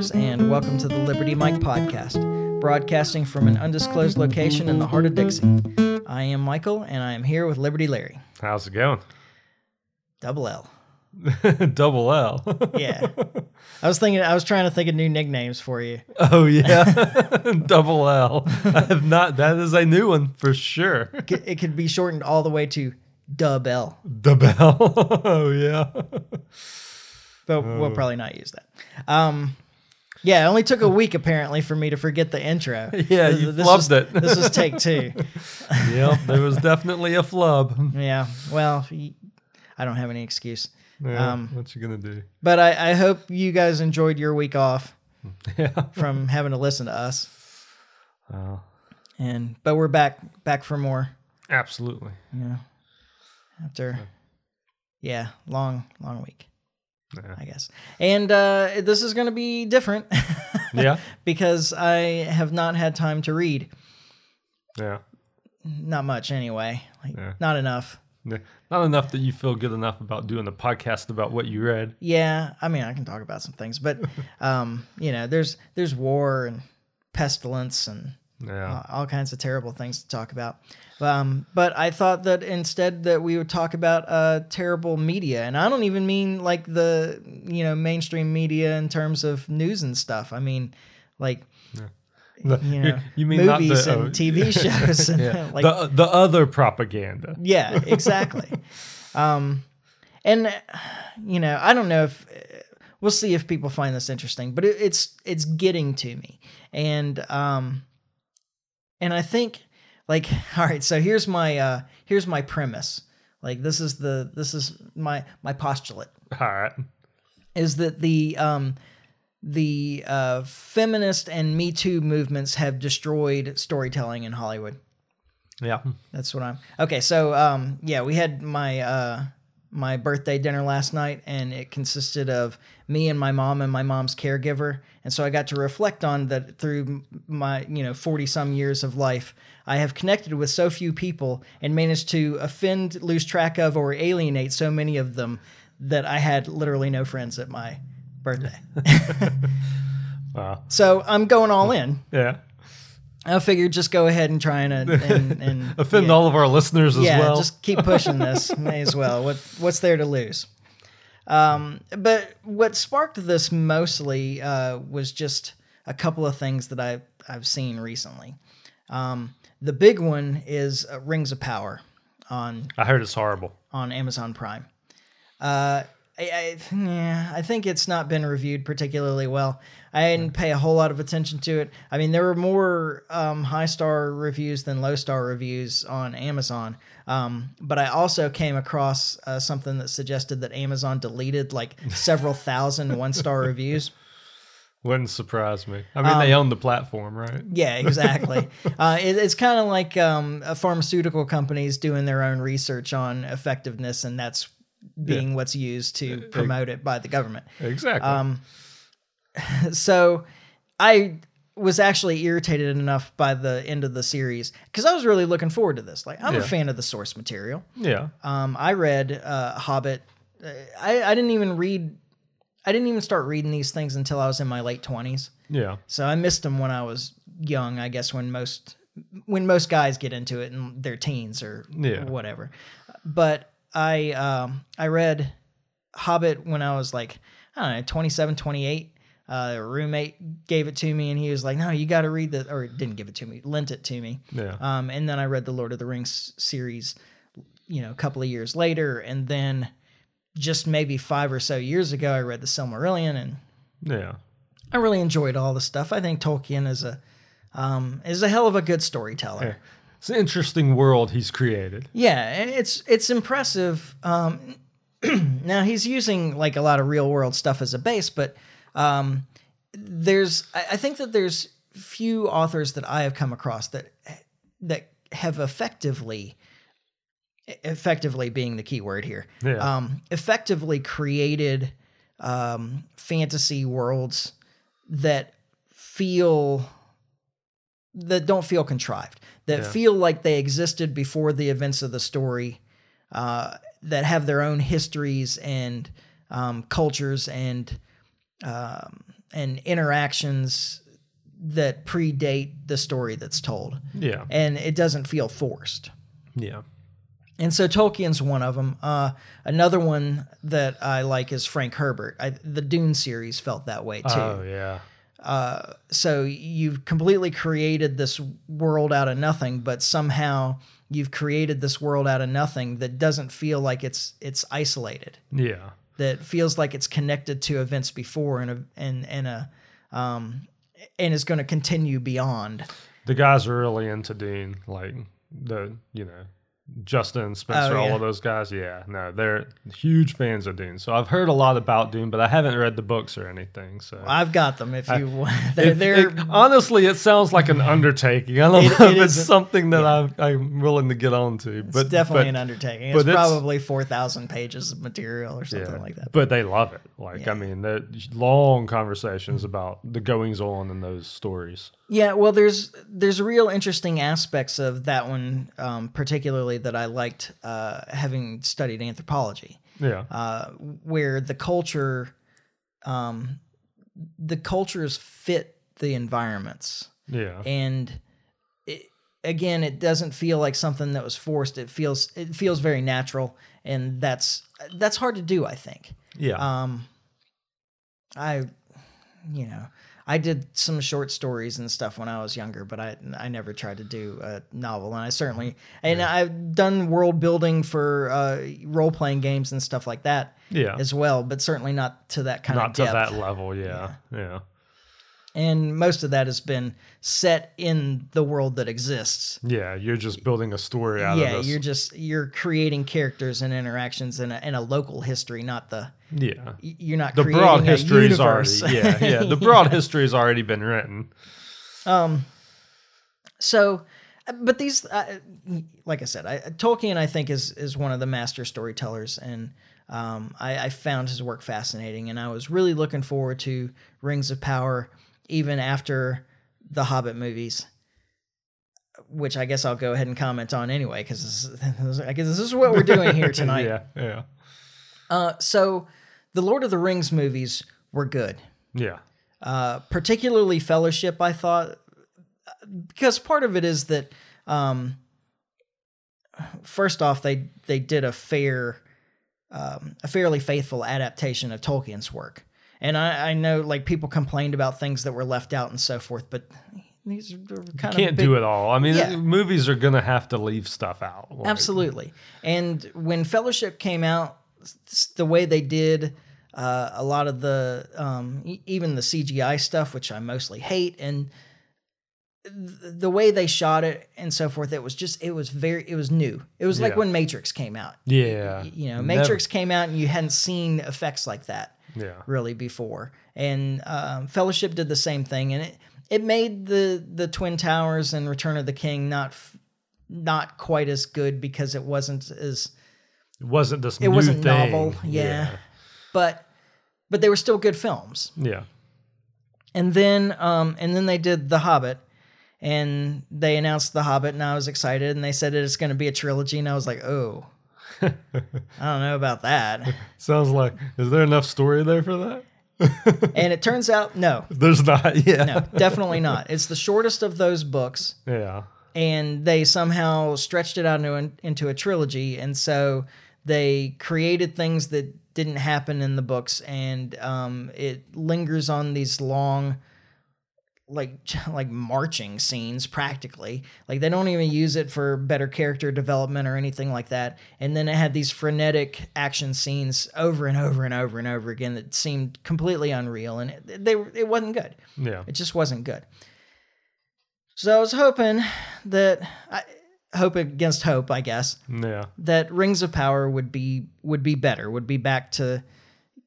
listeners, and welcome to the Liberty Mike podcast, broadcasting from an undisclosed location in the heart of Dixie. I am Michael, and I am here with Liberty Larry. How's it going? Double L. Double L. Yeah. I was thinking, I was trying to think of new nicknames for you. oh yeah, Double L. I have not. That is a new one for sure. It could- be shortened all the way to Dub L, Double. oh yeah. but we'll probably not use that. Um, yeah, it only took a week apparently for me to forget the intro. Yeah, you this flubbed was, it. This was take two. Yep, there was definitely a flub. Yeah, well, I don't have any excuse. Yeah, Um, what you gonna do? But I, I hope you guys enjoyed your week off Yeah. from having to listen to us. Oh, And but we're back back for more. absolutely. Yeah. After yeah, long long week, Yeah. I guess. And uh this is going to be different Yeah. because I have not had time to read. Yeah. Not much anyway. Like Yeah. not enough. Yeah. Not enough that you feel good enough about doing a podcast about what you read. Yeah, I mean, I can talk about some things, but um, you know, there's there's war and pestilence and Yeah. uh, all kinds of terrible things to talk about. Um, but I thought that instead that we would talk about uh, terrible media, and I don't even mean like the you know mainstream media in terms of news and stuff. I mean like The- you know you mean movies the, and oh, TV shows and Yeah. like the the other propaganda. yeah, exactly. um, and you know, I don't know if we'll see if people find this interesting, but it, it's it's getting to me, and um, and I think like all right. So here's my uh here's my premise. Like this is the this is my my postulate All right. is that the um the uh feminist and Me Too movements have destroyed storytelling in Hollywood. Yeah. That's what I'm. Okay, so um, yeah, we had my uh, my birthday dinner last night, and it consisted of me and my mom and my mom's caregiver, and so I got to reflect on that through my you know forty some years of life. I have connected with so few people and managed to offend, lose track of, or alienate so many of them that I had literally no friends at my birthday. Wow. so I'm going all in. Yeah. I figured just go ahead and try and and, and Offend yeah. all of our listeners as yeah, well. just keep pushing this. May as well. What what's there to lose? Um, but what sparked this mostly uh, was just a couple of things that I I've seen recently. Um, the big one is uh, Rings of Power on I heard it's horrible. on Amazon Prime. Uh, I, I, yeah, I think it's not been reviewed particularly well. I didn't pay a whole lot of attention to it. I mean, there were more um, high star reviews than low star reviews on Amazon. Um, but I also came across uh, something that suggested that Amazon deleted like several thousand one star reviews. Wouldn't surprise me. I mean, Um, they own the platform, right? Yeah, exactly. uh, it, it's kind of like um, pharmaceutical companies doing their own research on effectiveness, and that's being what's used to promote it by the government. Exactly. Um, so I was actually irritated enough by the end of the series because I was really looking forward to this. Like, I'm a fan of the source material. yeah. Um, I read uh, Hobbit. Uh, I, I didn't even read. I didn't even start reading these things until I was in my late twenties. Yeah. So I missed them when I was young. I guess when most when most guys get into it in their teens or Yeah. whatever. But I um, I read Hobbit when I was like I don't know 27, 28. Uh, a roommate gave it to me and he was like, "No, you got to read the," or didn't give it to me, lent it to me. Yeah. Um, and then I read the Lord of the Rings series, you know, a couple of years later, and then just maybe five or so years ago, I read the Silmarillion, and Yeah. I really enjoyed all the stuff. I think Tolkien is a um, is a hell of a good storyteller. It's an interesting world he's created. Yeah, and it's it's impressive. Um, now he's using like a lot of real world stuff as a base, but um, there's I, I think that there's few authors that I have come across that that have effectively effectively being the key word here Yeah. um, effectively created um, fantasy worlds that feel that don't feel contrived that Yeah. feel like they existed before the events of the story uh, that have their own histories and um, cultures and um, and interactions that predate the story that's told, Yeah. and it doesn't feel forced. Yeah. And so Tolkien's one of them. Uh, another one that I like is Frank Herbert. I, the Dune series felt that way too. Oh yeah. So you've completely created this world out of nothing, but somehow you've created this world out of nothing that doesn't feel like it's it's isolated. Yeah. That feels like it's connected to events before and a and and a um and is going to continue beyond. The guys are really into Dune, like the you know Justin Spencer, Oh, all of those guys. Yeah, no, they're huge fans of Dune. So I've heard a lot about Dune, but I haven't read the books or anything. So I've got them. If you want, they're, It- they're it- honestly, it sounds like an undertaking. I don't It- know if it's something that I'm, I'm willing to get onto, it's but definitely but, an undertaking. It's it's- probably four thousand pages of material or something yeah, like that. But they love it. Like Yeah. I mean, they're long conversations about the goings on in those stories. Yeah, well, there's there's real interesting aspects of that one, um, particularly that I liked, uh, having studied anthropology, Yeah, uh, where the culture, um, the cultures fit the environments, yeah, and it, again, it doesn't feel like something that was forced. It feels it feels very natural, and that's that's hard to do. I think. yeah. Um, I, you know, I did some short stories and stuff when I was younger, but I I never tried to do a novel, and I certainly and I've done world building for uh, role playing games and stuff like that yeah. as well, but certainly not to that kind of level. Not of to depth. that level. Yeah, yeah, And most of that has been set in the world that exists. yeah. You're just building a story out yeah, of this. you're just you're creating characters and interactions in a, in a local history, not the yeah. you're not The broad a history is universe. already yeah, yeah. The broad history has already been written. Um, so, but these, uh, like I said, I, Tolkien, I think is is one of the master storytellers, and um, I, I found his work fascinating, and I was really looking forward to Rings of Power, even after the Hobbit movies. Which I guess I'll go ahead and comment on anyway, because I guess this is what we're doing here tonight. yeah, yeah, uh, so, the Lord of the Rings movies were good. yeah, uh, particularly Fellowship. I thought because part of it is that um, first off, they they did a fair, um, a fairly faithful adaptation of Tolkien's work, and I, I know like people complained about things that were left out and so forth, but these are kind Can't of big, do it all. I mean, Yeah. movies are gonna have to leave stuff out. Like, Absolutely. And when Fellowship came out, the way they did uh, a lot of the, um, e- even the CGI stuff, which I mostly hate, and th- the way they shot it and so forth, it was just, it was very, it was new. It was like when Matrix came out. Yeah, You know, Never- Matrix came out and you hadn't seen effects like that Yeah, really before. And um, Fellowship did the same thing, and it it made the the Twin Towers and Return of the King not not quite as good because it wasn't as it wasn't this. it new wasn't thing. novel, yeah. But but they were still good films. yeah, And then um and then they did The Hobbit. And they announced The Hobbit, and I was excited. And they said it's going to be a trilogy, and I was like, "Oh, I don't know about that." Sounds like. Is there enough story there for that? And it turns out, no, There's not. Yeah, no, definitely not. It's the shortest of those books, yeah, and they somehow stretched it out into, into a trilogy. And so they created things that didn't happen in the books, and um, it lingers on these long, like like marching scenes practically. Like they don't even use it for better character development or anything like that. And then it had these frenetic action scenes over and over and over and over again that seemed completely unreal, and it, they it wasn't good. yeah, It just wasn't good. So I was hoping that I hope against hope, I guess, yeah, that Rings of Power would be would be better, would be back to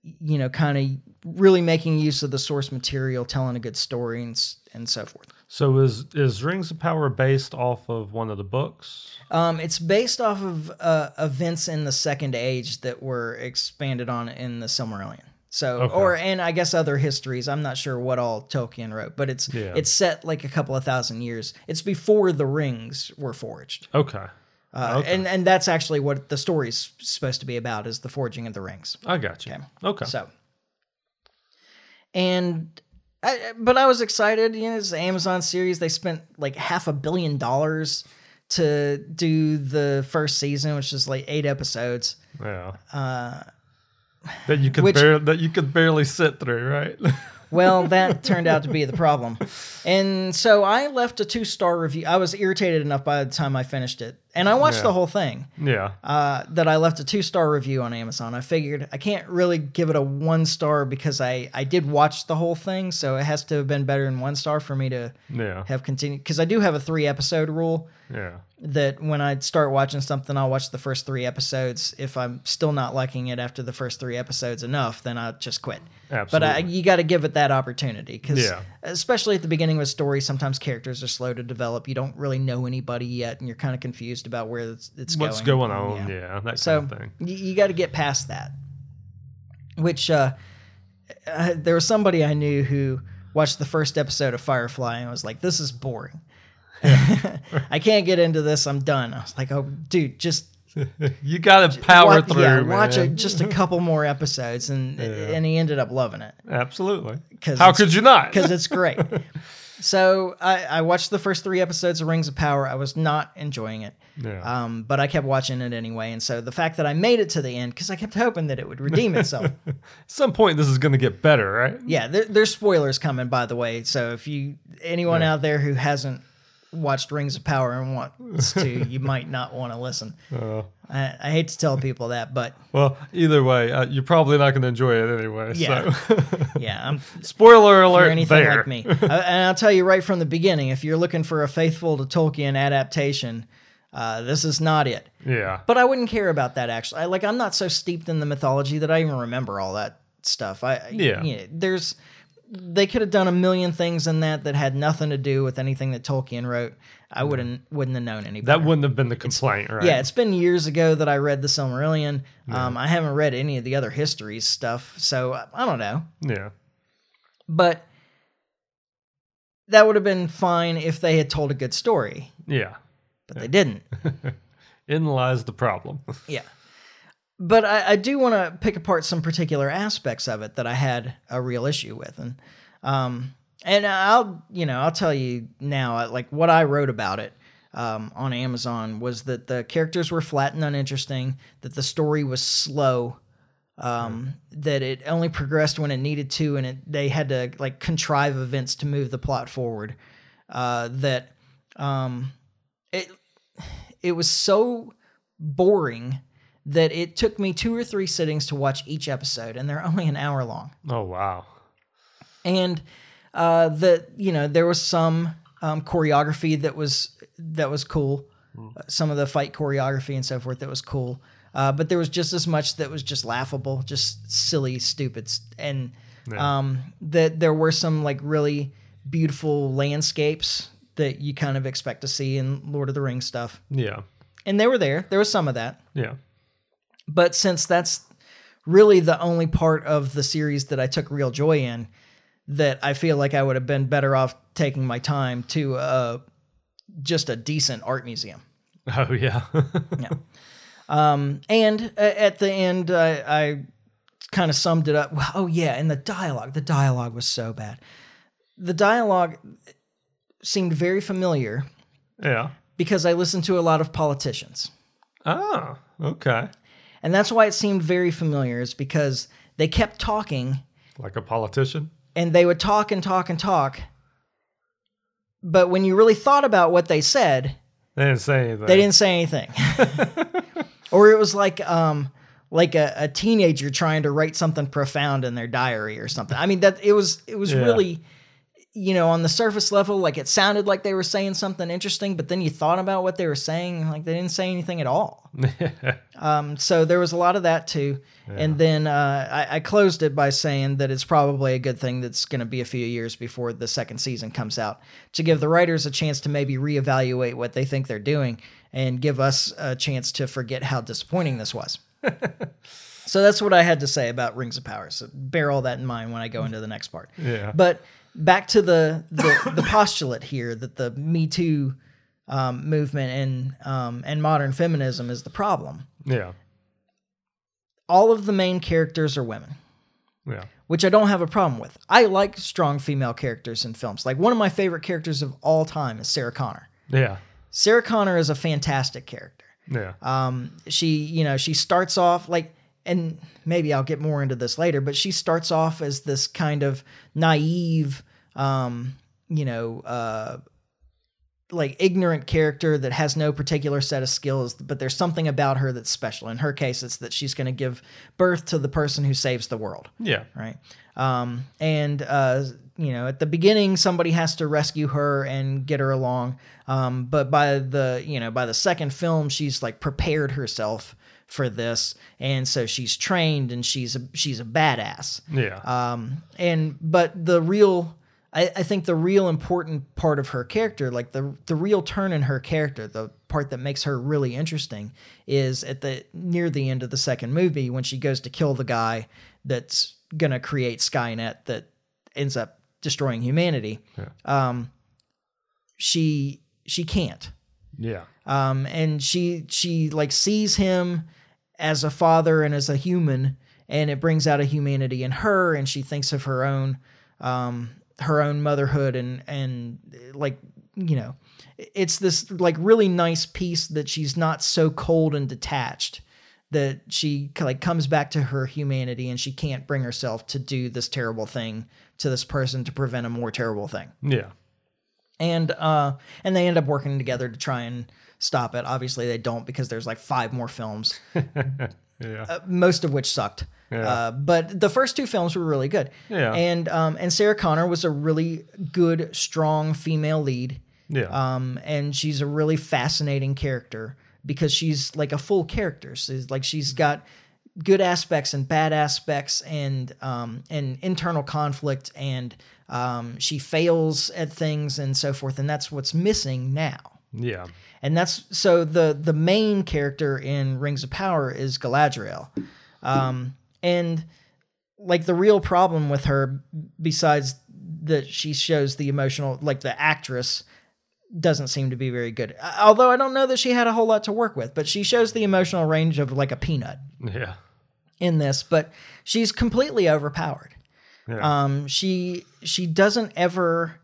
you know, kind of really making use of the source material, telling a good story and and so forth. So is is Rings of Power based off of one of the books? Um, it's based off of uh, events in the Second Age that were expanded on in the Silmarillion. So, Okay. or and I guess other histories. I'm not sure what all Tolkien wrote, but it's Yeah. it's set like a couple of thousand years. It's before the rings were forged, Okay, uh, Okay. and and that's actually what the story's supposed to be about: is the forging of the rings. I got you. Okay. Okay, So, and I, but I was excited. You know, it's an Amazon series. They spent like half a billion dollars to do the first season, which is like eight episodes. Yeah. Uh, that you could which- barely that you could barely sit through, right? Well, that turned out to be the problem. And so I left a two star review. I was irritated enough by the time I finished it. And I watched Yeah. the whole thing yeah. uh, that I left a two star review on Amazon. I figured I can't really give it a one star because I, I did watch the whole thing. So it has to have been better than one star for me to Yeah. have continued. Because I do have a three episode rule Yeah. that when I start watching something, I'll watch the first three episodes. If I'm still not liking it after the first three episodes enough, then I'll just quit. Absolutely. But I, you got to give it that opportunity because, Yeah. Especially at the beginning of a story, sometimes characters are slow to develop. You don't really know anybody yet, and you're kind of confused about where it's, it's What's going. going on? Yeah, that So kind of thing. you, you got to get past that. Which uh, uh, there was somebody I knew who watched the first episode of Firefly and was like, "This is boring. I can't get into this. I'm done." I was like, "Oh, dude, just You got to power wa- through, yeah, man. watch a, just a couple more episodes." And and he ended up loving it Absolutely. How could you not? because it's great. so I, I watched the first three episodes of Rings of Power. I was not enjoying it. Yeah. Um, but I kept watching it anyway, and so the fact that I made it to the end because I kept hoping that it would redeem itself. At some point, this is going to get better, right? yeah, there, there's spoilers coming, by the way. So if you anyone Yeah. out there who hasn't watched Rings of Power and wants to, you might not want to listen. Uh, I, I hate to tell people that, but well, either way, uh, you're probably not going to enjoy it anyway. Yeah. So, yeah, I'm spoiler alert. anything there. like me. I, and I'll tell you right from the beginning, if you're looking for a faithful to Tolkien adaptation, uh, this is not it. Yeah. But I wouldn't care about that actually. I, like I'm not so steeped in the mythology that I even remember all that stuff. I Yeah. you know, there's they could have done a million things in that that had nothing to do with anything that Tolkien wrote. I wouldn't wouldn't have known any better. That wouldn't have been the complaint, right? yeah, it's been years ago that I read the Silmarillion. Um, I haven't read any of the other histories stuff, so I- I don't know. Yeah. But that would have been fine if they had told a good story, Yeah. but they didn't. In lies the problem. Yeah. But I, I do want to pick apart some particular aspects of it that I had a real issue with. And um and I'll you know, I'll tell you now uh, like what I wrote about it um, on Amazon was that the characters were flat and uninteresting, that the story was slow, um, that it only progressed when it needed to, and it, they had to like contrive events to move the plot forward. Uh, that um, it it was so boring that it took me two or three sittings to watch each episode, and they're only an hour long. Oh wow. And uh, that you know there was some um, choreography that was that was cool, Uh, some of the fight choreography and so forth that was cool. Uh, but there was just as much that was just laughable, just silly, stupid, and Yeah. um, that there were some like really beautiful landscapes that you kind of expect to see in Lord of the Rings stuff, Yeah. and they were there. There was some of that. Yeah. But since that's really the only part of the series that I took real joy in, that I feel like I would have been better off taking my time to uh, just a decent art museum. Oh yeah. Um, and at the end, I, I kind of summed it up. Oh, yeah, and the dialogue. The dialogue was so bad. The dialogue seemed very familiar yeah. because I listened to a lot of politicians. Ah. Okay. And that's why it seemed very familiar, is because they kept talking Like a politician. and they would talk and talk and talk. But when you really thought about what they said, They didn't say anything. they didn't say anything. or it was like um like a, a teenager trying to write something profound in their diary or something. I mean that it was it was Yeah. really you know on the surface level like it sounded like they were saying something interesting, but then you thought about what they were saying like they didn't say anything at all. Um, so there was a lot of that too. And then uh, I, I closed it by saying that it's probably a good thing that's going to be a few years before the second season comes out to give the writers a chance to maybe reevaluate what they think they're doing and give us a chance to forget how disappointing this was. so that's what I had to say about Rings of Power. So bear all that in mind when I go into the next part. Yeah. But back to the the, the postulate here that the Me Too um, movement and um, and modern feminism is the problem yeah. all of the main characters are women. Yeah. which I don't have a problem with. I like strong female characters in films. Like one of my favorite characters of all time is Sarah Connor. Yeah. Sarah Connor is a fantastic character. Yeah. Um, she, you know, she starts off like, and maybe I'll get more into this later, but she starts off as this kind of naive, um, you know, uh, like ignorant character that has no particular set of skills, but there's something about her that's special. In her case, it's that she's going to give birth to the person who saves the world yeah. right? Um, and uh, you know, at the beginning, somebody has to rescue her and get her along. Um, but by the you know by the second film, she's like prepared herself for this, and so she's trained and she's a she's a badass. Yeah. Um, and but the real, I, I think the real important part of her character, like the the real turn in her character, the part that makes her really interesting, is at the near the end of the second movie when she goes to kill the guy that's gonna create Skynet that ends up destroying humanity. Yeah. Um, she she can't yeah. um, and she she like sees him as a father and as a human, and it brings out a humanity in her, and she thinks of her own um, her own motherhood and and like you know, it's this like really nice piece that she's not so cold and detached that she like comes back to her humanity and she can't bring herself to do this terrible thing to this person to prevent a more terrible thing Yeah. and uh and they end up working together to try and stop it obviously they don't because there's like five more films Yeah. uh, most of which sucked Yeah. uh, but the first two films were really good Yeah. and um and sarah connor was a really good strong female lead yeah. um and she's a really fascinating character because she's like a full character so like she's got good aspects and bad aspects and um and internal conflict and um she fails at things and so forth and that's what's missing now yeah. and that's so the the main character in Rings of Power is Galadriel, um, and like the real problem with her, besides that she shows the emotional, like the actress doesn't seem to be very good. Although I don't know that she had a whole lot to work with, but she shows the emotional range of like a peanut Yeah. in this, but she's completely overpowered. Yeah. Um, she she doesn't ever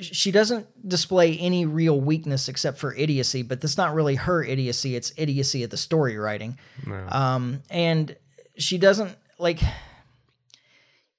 she doesn't display any real weakness except for idiocy, but that's not really her idiocy. It's idiocy of the story writing. No. Um, and she doesn't like.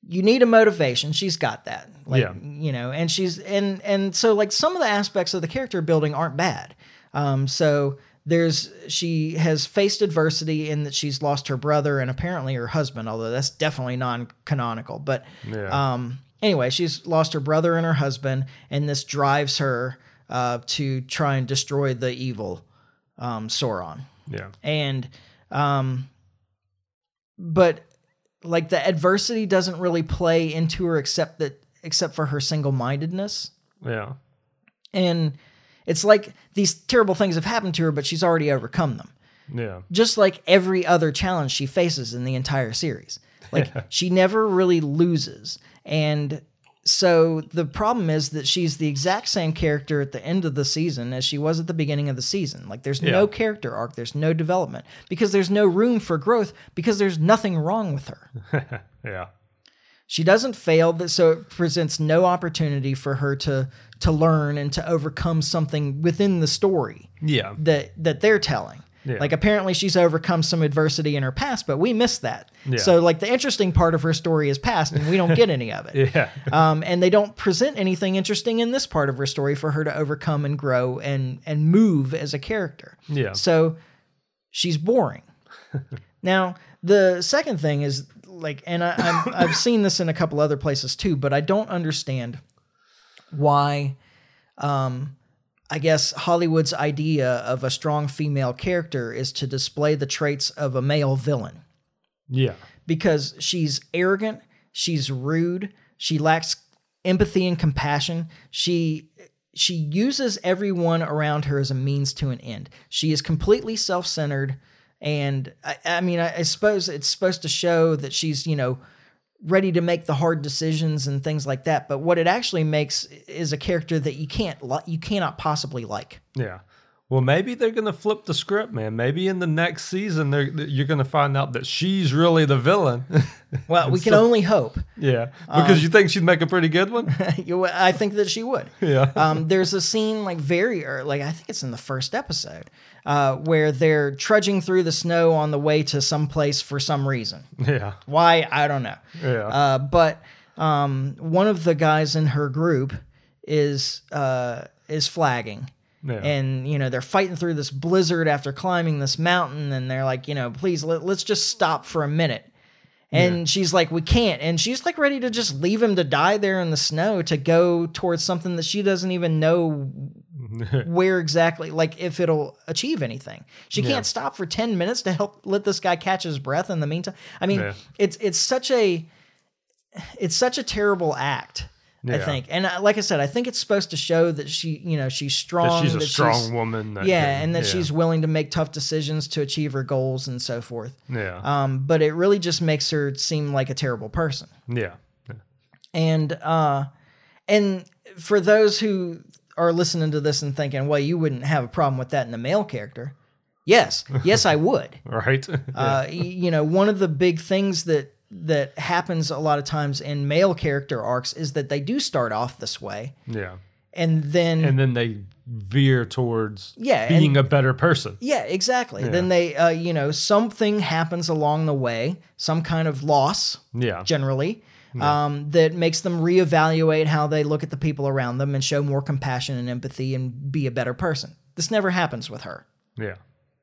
You need a motivation. She's got that. Like, Yeah. You know, and she's and and so like some of the aspects of the character building aren't bad. Um, so there's she has faced adversity in that she's lost her brother and apparently her husband, although that's definitely non-canonical. But Yeah. um, anyway, she's lost her brother and her husband, and this drives her uh, to try and destroy the evil um, Sauron. yeah. And, um, but like the adversity doesn't really play into her except that except for her single-mindedness, Yeah. and it's like these terrible things have happened to her, but she's already overcome them Yeah. just like every other challenge she faces in the entire series. Like she never really loses. And so the problem is that she's the exact same character at the end of the season as she was at the beginning of the season. Like there's no character arc, there's no development because there's no room for growth because there's nothing wrong with her. Yeah. She doesn't fail, that so it presents no opportunity for her to to learn and to overcome something within the story Yeah. that that they're telling. Yeah. Like apparently she's overcome some adversity in her past, but we miss that. Yeah. So like the interesting part of her story is past, and we don't get any of it. Yeah. Um, and they don't present anything interesting in this part of her story for her to overcome and grow and and move as a character. Yeah. So she's boring. now the second thing is like, and I, I'm, I've seen this in a couple other places too, but I don't understand why. Um, I guess Hollywood's idea of a strong female character is to display the traits of a male villain Yeah. because she's arrogant, she's rude, she lacks empathy and compassion. She she uses everyone around her as a means to an end. She is completely self-centered and I, I mean I, I suppose it's supposed to show that she's, you know, ready to make the hard decisions and things like that, but what it actually makes is a character that you can't li- you cannot possibly like. Yeah. Well, maybe they're gonna flip the script, man. Maybe in the next season, they're you're gonna find out that she's really the villain. Well, we can only hope. yeah, because you think she'd make a pretty good one. You- I think that she would. Yeah. Um, there's a scene like very early, like I think it's in the first episode, uh, where they're trudging through the snow on the way to some place for some reason. yeah, Why I don't know. yeah, Uh, but um, one of the guys in her group is uh, is flagging. Yeah. And you know they're fighting through this blizzard after climbing this mountain, and they're like, you know, please let, let's just stop for a minute. And she's like, we can't. And she's like ready to just leave him to die there in the snow to go towards something that she doesn't even know where exactly, like if it'll achieve anything. She Yeah. can't stop for 10 minutes to help let this guy catch his breath in the meantime. I mean, Yeah. it's it's such a it's such a terrible act. I think, and uh, like I said, I think it's supposed to show that she, you know, she's strong. That she's a that strong woman. That yeah, and that yeah, she's willing to make tough decisions to achieve her goals and so forth. yeah, Um, but it really just makes her seem like a terrible person. yeah, And uh, and for those who are listening to this and thinking, well, you wouldn't have a problem with that in a male character. Yes, yes, I would. right. Uh, you know, one of the big things that that happens a lot of times in male character arcs is that they do start off this way, yeah, and then and then they veer towards Yeah, being a better person. Yeah, exactly. Then they, uh, you know, something happens along the way, some kind of loss, Yeah, generally, um, that makes them reevaluate how they look at the people around them and show more compassion and empathy and be a better person. This never happens with her, yeah,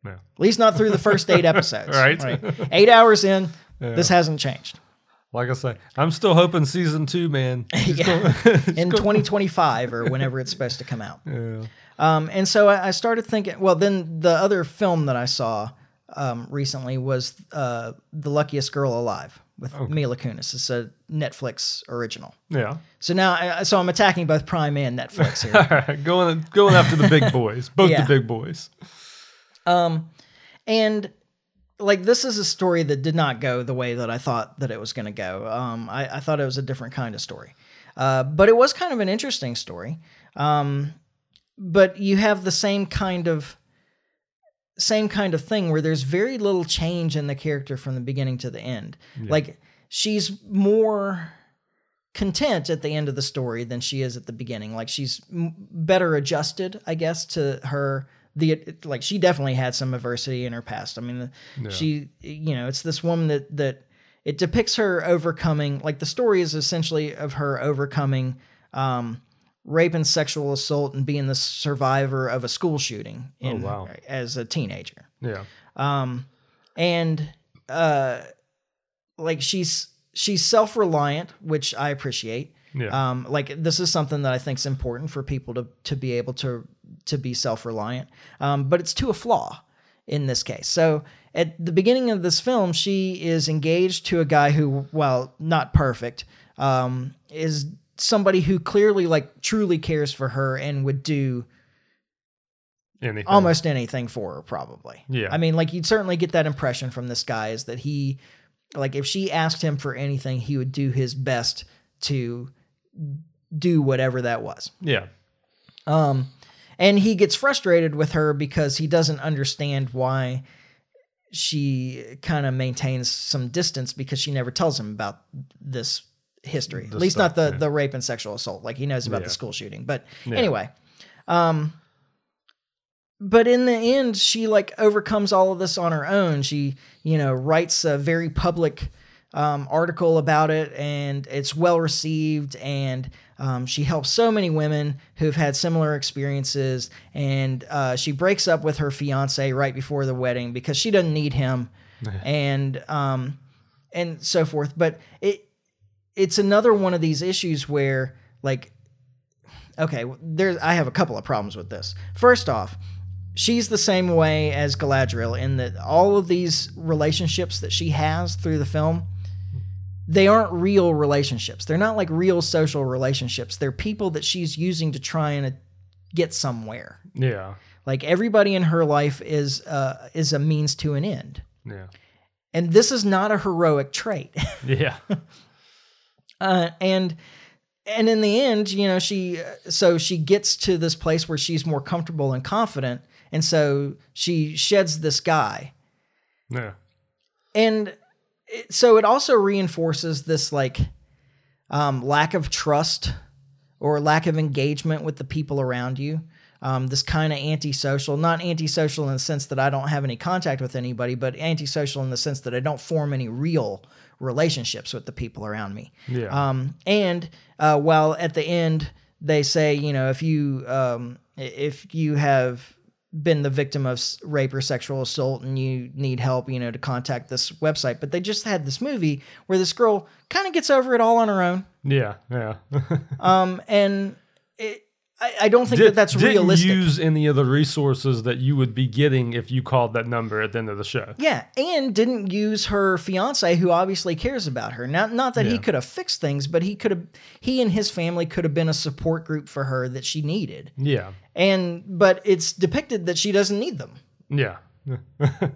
yeah. at least not through the first eight episodes. Right. Eight hours in, this hasn't changed. Like I say, I'm still hoping season two, man. Yeah. going- In 2025 or whenever it's supposed to come out. yeah. Um, and so I, I started thinking. Well, then the other film that I saw um, recently was uh, "The Luckiest Girl Alive" with Mila Kunis. It's a Netflix original. Yeah. So now, I, so I'm attacking both Prime and Netflix here. All right. Going going after the big boys. Both Yeah. the big boys. Um, and like this is a story that did not go the way that I thought that it was going to go. Um, I, I thought it was a different kind of story, uh, but it was kind of an interesting story. Um, but you have the same kind of same kind of thing where there's very little change in the character from the beginning to the end. Like she's more content at the end of the story than she is at the beginning. Like she's m- better adjusted, I guess, to her. The like she definitely had some adversity in her past. I mean, she you know it's this woman that that it depicts her overcoming. Like the story is essentially of her overcoming um, rape and sexual assault and being the survivor of a school shooting in, wow. as a teenager Yeah. Um, and uh like she's she's self-reliant which i appreciate Yeah. um like this is something that i think is important for people to to be able to to be self-reliant um but it's to a flaw in this case so at the beginning of this film she is engaged to a guy who while not perfect um is somebody who clearly like truly cares for her and would do Anything. almost anything for her probably Yeah. i mean like you'd certainly get that impression from this guy is that he like if she asked him for anything he would do his best to do whatever that was Yeah. um and he gets frustrated with her because he doesn't understand why she kind of maintains some distance because she never tells him about this history The at least stuff, not the yeah. the rape and sexual assault like he knows about Yeah. the school shooting but Yeah. anyway um but in the end she like overcomes all of this on her own she you know writes a very public um, article about it and it's well received and um, she helps so many women who've had similar experiences and uh, she breaks up with her fiance right before the wedding because she doesn't need him and um, and so forth. But it it's another one of these issues where like okay there's i have a couple of problems with this. First off she's the same way as galadriel in that all of these relationships that she has through the film they aren't real relationships they're not like real social relationships they're people that she's using to try and uh, get somewhere Yeah. like everybody in her life is uh, is a means to an end Yeah. and this is not a heroic trait Yeah. uh, and and in the end, you know, she so she gets to this place where she's more comfortable and confident, and so she sheds this guy, Yeah. and it, so it also reinforces this like um, lack of trust or lack of engagement with the people around you. Um, this kind of antisocial, not antisocial in the sense that I don't have any contact with anybody, but antisocial in the sense that I don't form any real relationships with the people around me. Yeah. Um, and uh, while at the end they say, you know, if you um, if you have been the victim of rape or sexual assault and you need help, you know, to contact this website. But they just had this movie where this girl kind of gets over it all on her own. yeah. Yeah. Um, and it, I, I don't think Did- that that's realistic. didn't realistic. use any of the resources that you would be getting if you called that number at the end of the show. Yeah, and didn't use her fiance, who obviously cares about her. Not not that he Yeah. could have fixed things, but he could have. He and his family could have been a support group for her that she needed. Yeah. And but it's depicted that she doesn't need them. Yeah.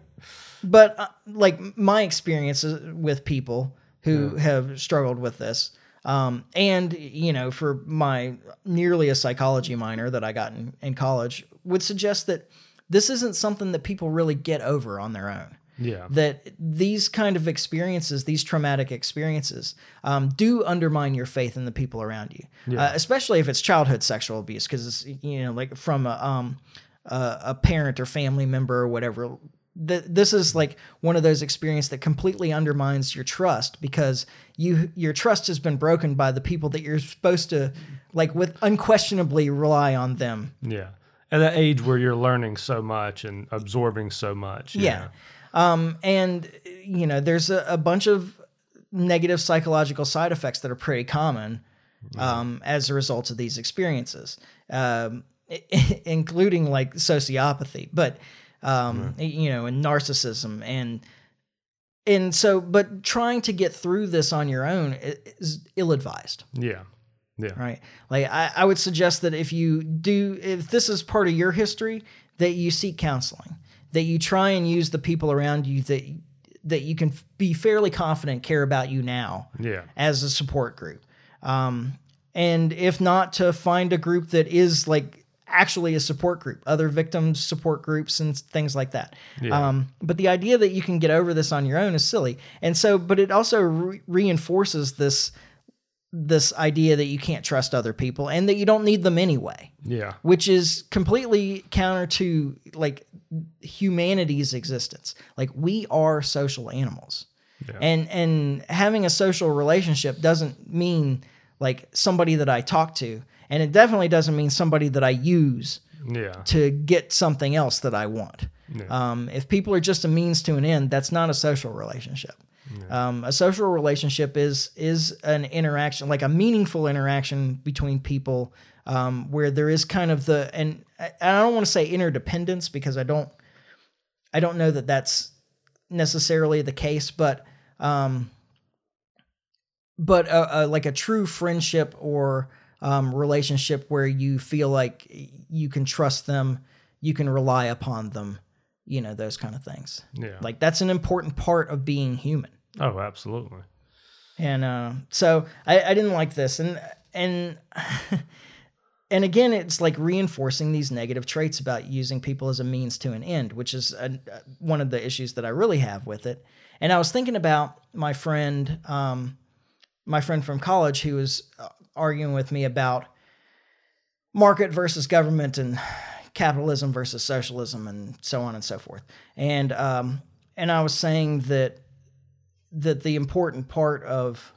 But uh, like my experiences with people who have struggled with this, um, and you know, for my nearly a psychology minor that I got in, in college, would suggest that this isn't something that people really get over on their own. Yeah. that these kind of experiences, these traumatic experiences, um, do undermine your faith in the people around you, uh, especially if it's childhood sexual abuse, because it's you know like from a, um, a, a parent or family member or whatever. Th- this is like one of those experiences that completely undermines your trust because you your trust has been broken by the people that you're supposed to like with unquestionably rely on them Yeah. At that age where you're learning so much and absorbing so much. Yeah. know. Um, and you know, there's a, a bunch of negative psychological side effects that are pretty common um, as a result of these experiences, um, including like sociopathy, but um, you know, and narcissism and and so, but trying to get through this on your own is ill-advised Yeah. Yeah. right like I, I would suggest that if you do if this is part of your history that you seek counseling that you try and use the people around you that that you can be fairly confident care about you now Yeah. as a support group um, and if not to find a group that is like actually a support group other victims support groups and things like that Yeah. um, but the idea that you can get over this on your own is silly and so but it also re- reinforces this this idea that you can't trust other people and that you don't need them anyway Yeah. which is completely counter to like humanity's existence like we are social animals Yeah. and and having a social relationship doesn't mean like somebody that i talk to and it definitely doesn't mean somebody that i use Yeah. to get something else that i want Yeah. um, if people are just a means to an end that's not a social relationship um, a social relationship is is an interaction like a meaningful interaction between people um, where there is kind of the and I, I don't want to say interdependence because I don't I don't know that that's necessarily the case, but um, but a, a, like a true friendship or um, relationship where you feel like you can trust them, you can rely upon them, you know those kind of things. Yeah. Like that's an important part of being human. oh, absolutely. And uh, so I, I didn't like this, and and and again, it's like reinforcing these negative traits about using people as a means to an end, which is a, one of the issues that I really have with it. And I was thinking about my friend, um, my friend from college, who was uh, arguing with me about market versus government and capitalism versus socialism and so on and so forth. And um, and I was saying that that the important part of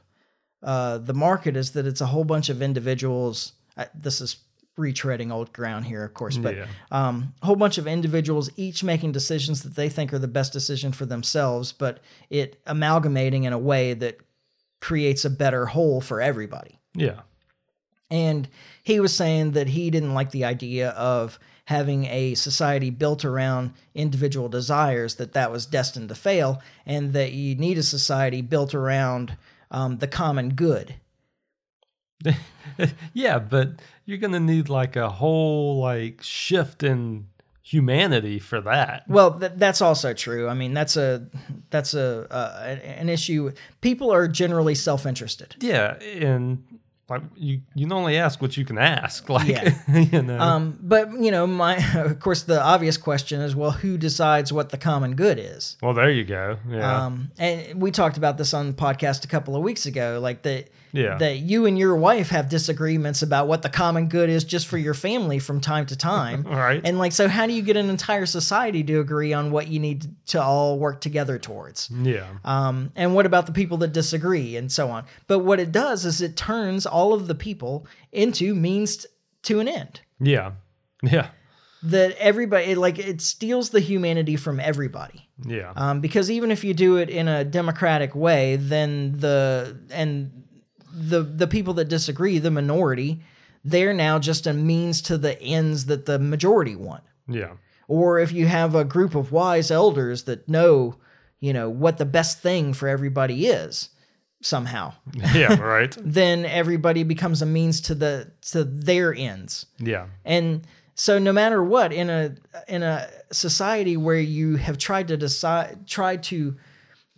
uh, the market is that it's a whole bunch of individuals. I, this is retreading old ground here, of course, but Yeah. um, a whole bunch of individuals each making decisions that they think are the best decision for themselves, but it amalgamating in a way that creates a better whole for everybody. Yeah. And he was saying that he didn't like the idea of having a society built around individual desires, that that was destined to fail, and that you need a society built around um, the common good. yeah, but you're gonna need like a whole like shift in humanity for that. Well, th- that's also true. I mean, that's a that's a uh, an issue. People are generally self-interested. Yeah, and like you you can only ask what you can ask. Like Yeah. you know. Um, but you know, my of course the obvious question is, well, who decides what the common good is? well, there you go. Yeah. Um, and we talked about this on the podcast a couple of weeks ago, like that. Yeah. That you and your wife have disagreements about what the common good is just for your family from time to time. Right. And like, so how do you get an entire society to agree on what you need to all work together towards? yeah. Um, and what about the people that disagree and so on? But what it does is it turns all of the people into means to an end. yeah. Yeah. That everybody, like, it steals the humanity from everybody. Yeah. Um, because even if you do it in a democratic way, then the and the the people that disagree, the minority, they're now just a means to the ends that the majority want. yeah. Or if you have a group of wise elders that know, you know, what the best thing for everybody is somehow, Yeah. Right. then everybody becomes a means to the to their ends. Yeah. And so no matter what in a in a society where you have tried to decide tried to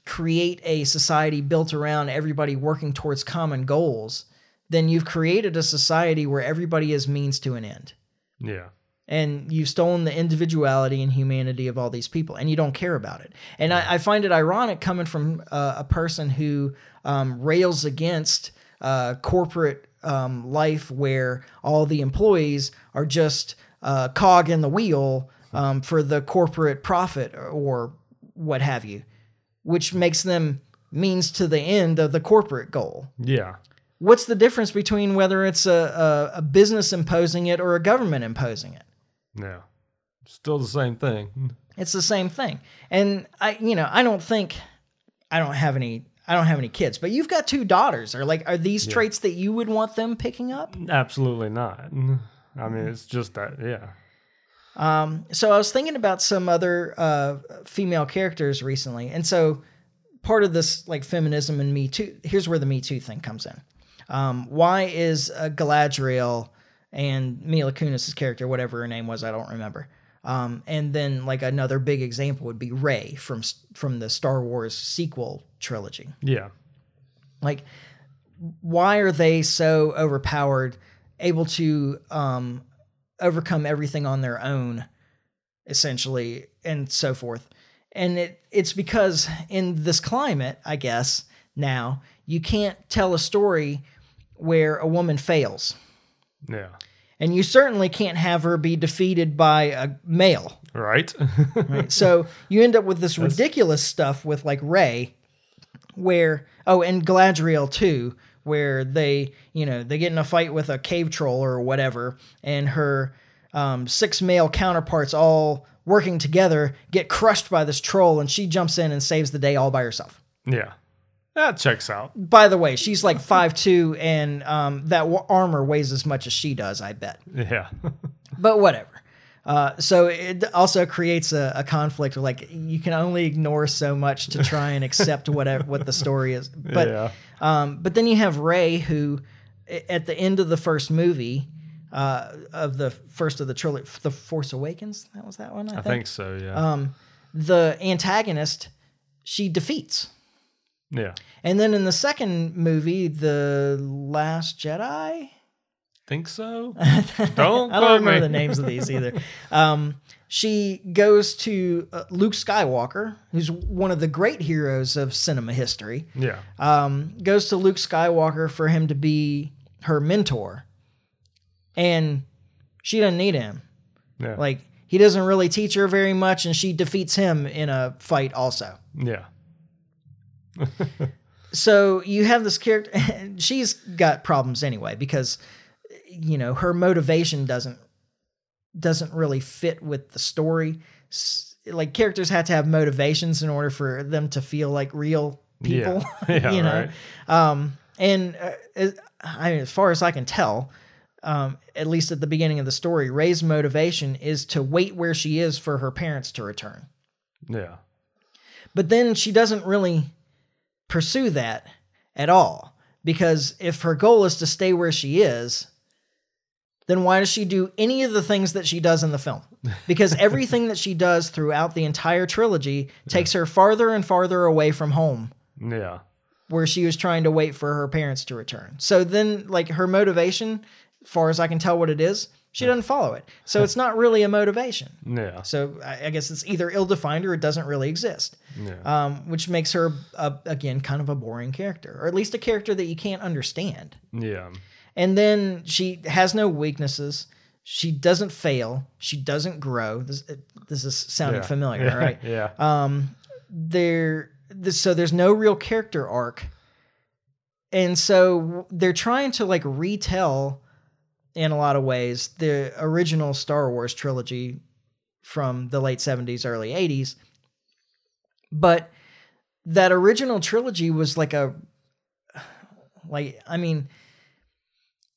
create a society built around everybody working towards common goals, then you've created a society where everybody is means to an end. Yeah. And you've stolen the individuality and humanity of all these people, and you don't care about it. And I, I find it ironic coming from uh, a person who um, rails against uh, corporate um, life, where all the employees are just uh, cog in the wheel um, for the corporate profit or, what have you, which makes them means to the end of the corporate goal. Yeah. What's the difference between whether it's a, a, a business imposing it or a government imposing it? Yeah. Still the same thing. It's the same thing. And I, you know, I don't think I don't have any. I don't have any kids, but you've got two daughters. Are like, are these traits that you would want them picking up? Absolutely not. I mean, it's just that. Yeah. Um, so I was thinking about some other uh, female characters recently, and so part of this like feminism and Me Too. Here's where the Me Too thing comes in. Um, why is uh, Galadriel and Mila Kunis's character, whatever her name was, I don't remember. Um, and then like another big example would be Rey from from the Star Wars sequel trilogy. Yeah. Like, why are they so overpowered, able to um, overcome everything on their own, essentially, and so forth? And it it's because in this climate, I guess now you can't tell a story where a woman fails, Yeah. And you certainly can't have her be defeated by a male. Right. Right? so you end up with this ridiculous stuff with like Rey, where oh, and Galadriel too, where they you know they get in a fight with a cave troll or whatever, and her um, six male counterparts all working together get crushed by this troll, and she jumps in and saves the day all by herself. yeah. That checks out. By the way, she's like five two, and um, that w- armor weighs as much as she does. I bet. Yeah. but whatever. Uh, so it also creates a, a conflict. Like you can only ignore so much to try and accept whatever what the story is. But yeah. um, but then you have Rey, who at the end of the first movie, uh, of the first of the trilogy, The Force Awakens. That was that one. I, I think so. Yeah. Um, the antagonist she defeats. Yeah. And then in the second movie, The Last Jedi, Think so. Don't I don't remember me. the names of these either. Um, she goes to uh, Luke Skywalker, who's one of the great heroes of cinema history. Yeah. Um, goes to Luke Skywalker for him to be her mentor, and she doesn't need him. Yeah. Like he doesn't really teach her very much, and she defeats him in a fight also. yeah. So you have this character she's got problems anyway because you know her motivation doesn't doesn't really fit with the story like characters have to have motivations in order for them to feel like real people Yeah. Yeah, you know right. um and uh, I mean, as far as i can tell um, at least at the beginning of the story ray's motivation is to wait where she is for her parents to return Yeah. but then she doesn't really pursue that at all because if her goal is to stay where she is, then why does she do any of the things that she does in the film? Because everything that she does throughout the entire trilogy takes her farther and farther away from home. Yeah. where she was trying to wait for her parents to return. So then, like her motivation, as far as I can tell, what it is, she doesn't follow it. So it's not really a motivation. Yeah. So I, I guess it's either ill-defined or it doesn't really exist. Yeah. Um, which makes her a, again kind of a boring character, or at least a character that you can't understand. yeah. And then she has no weaknesses. She doesn't fail. She doesn't grow. This, this is sounding Yeah. familiar, Yeah. right? Yeah. Um, there, this, so there's no real character arc, and so they're trying to like retell, in a lot of ways, the original Star Wars trilogy from the late '70s, early '80s. But that original trilogy was like a, like I mean,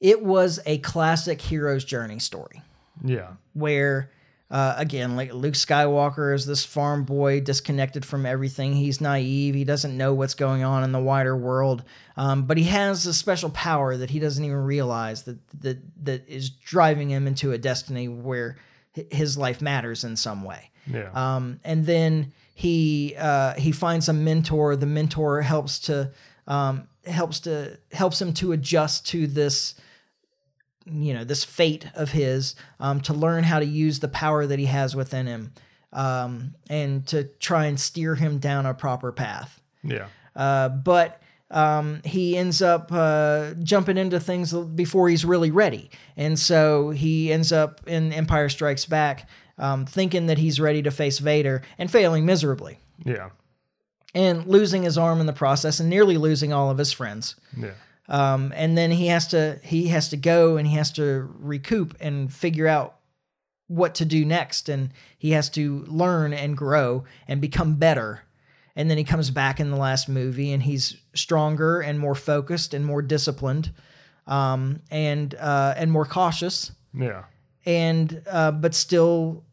it was a classic hero's journey story yeah. where uh, again like luke skywalker is this farm boy disconnected from everything he's naive he doesn't know what's going on in the wider world um, but he has a special power that he doesn't even realize that that that is driving him into a destiny where his life matters in some way Yeah. um, and then he uh, he finds a mentor. The mentor helps to um, helps to helps him to adjust to this you know this fate of his um, to learn how to use the power that he has within him um, and to try and steer him down a proper path. yeah. Uh, but um, he ends up uh, jumping into things before he's really ready. And so he ends up in Empire Strikes Back um, thinking that he's ready to face Vader and failing miserably Yeah. and losing his arm in the process and nearly losing all of his friends. Yeah. Um, and then he has to he has to go and he has to recoup and figure out what to do next and he has to learn and grow and become better and then he comes back in the last movie and he's stronger and more focused and more disciplined um, and uh, and more cautious Yeah. and uh, but still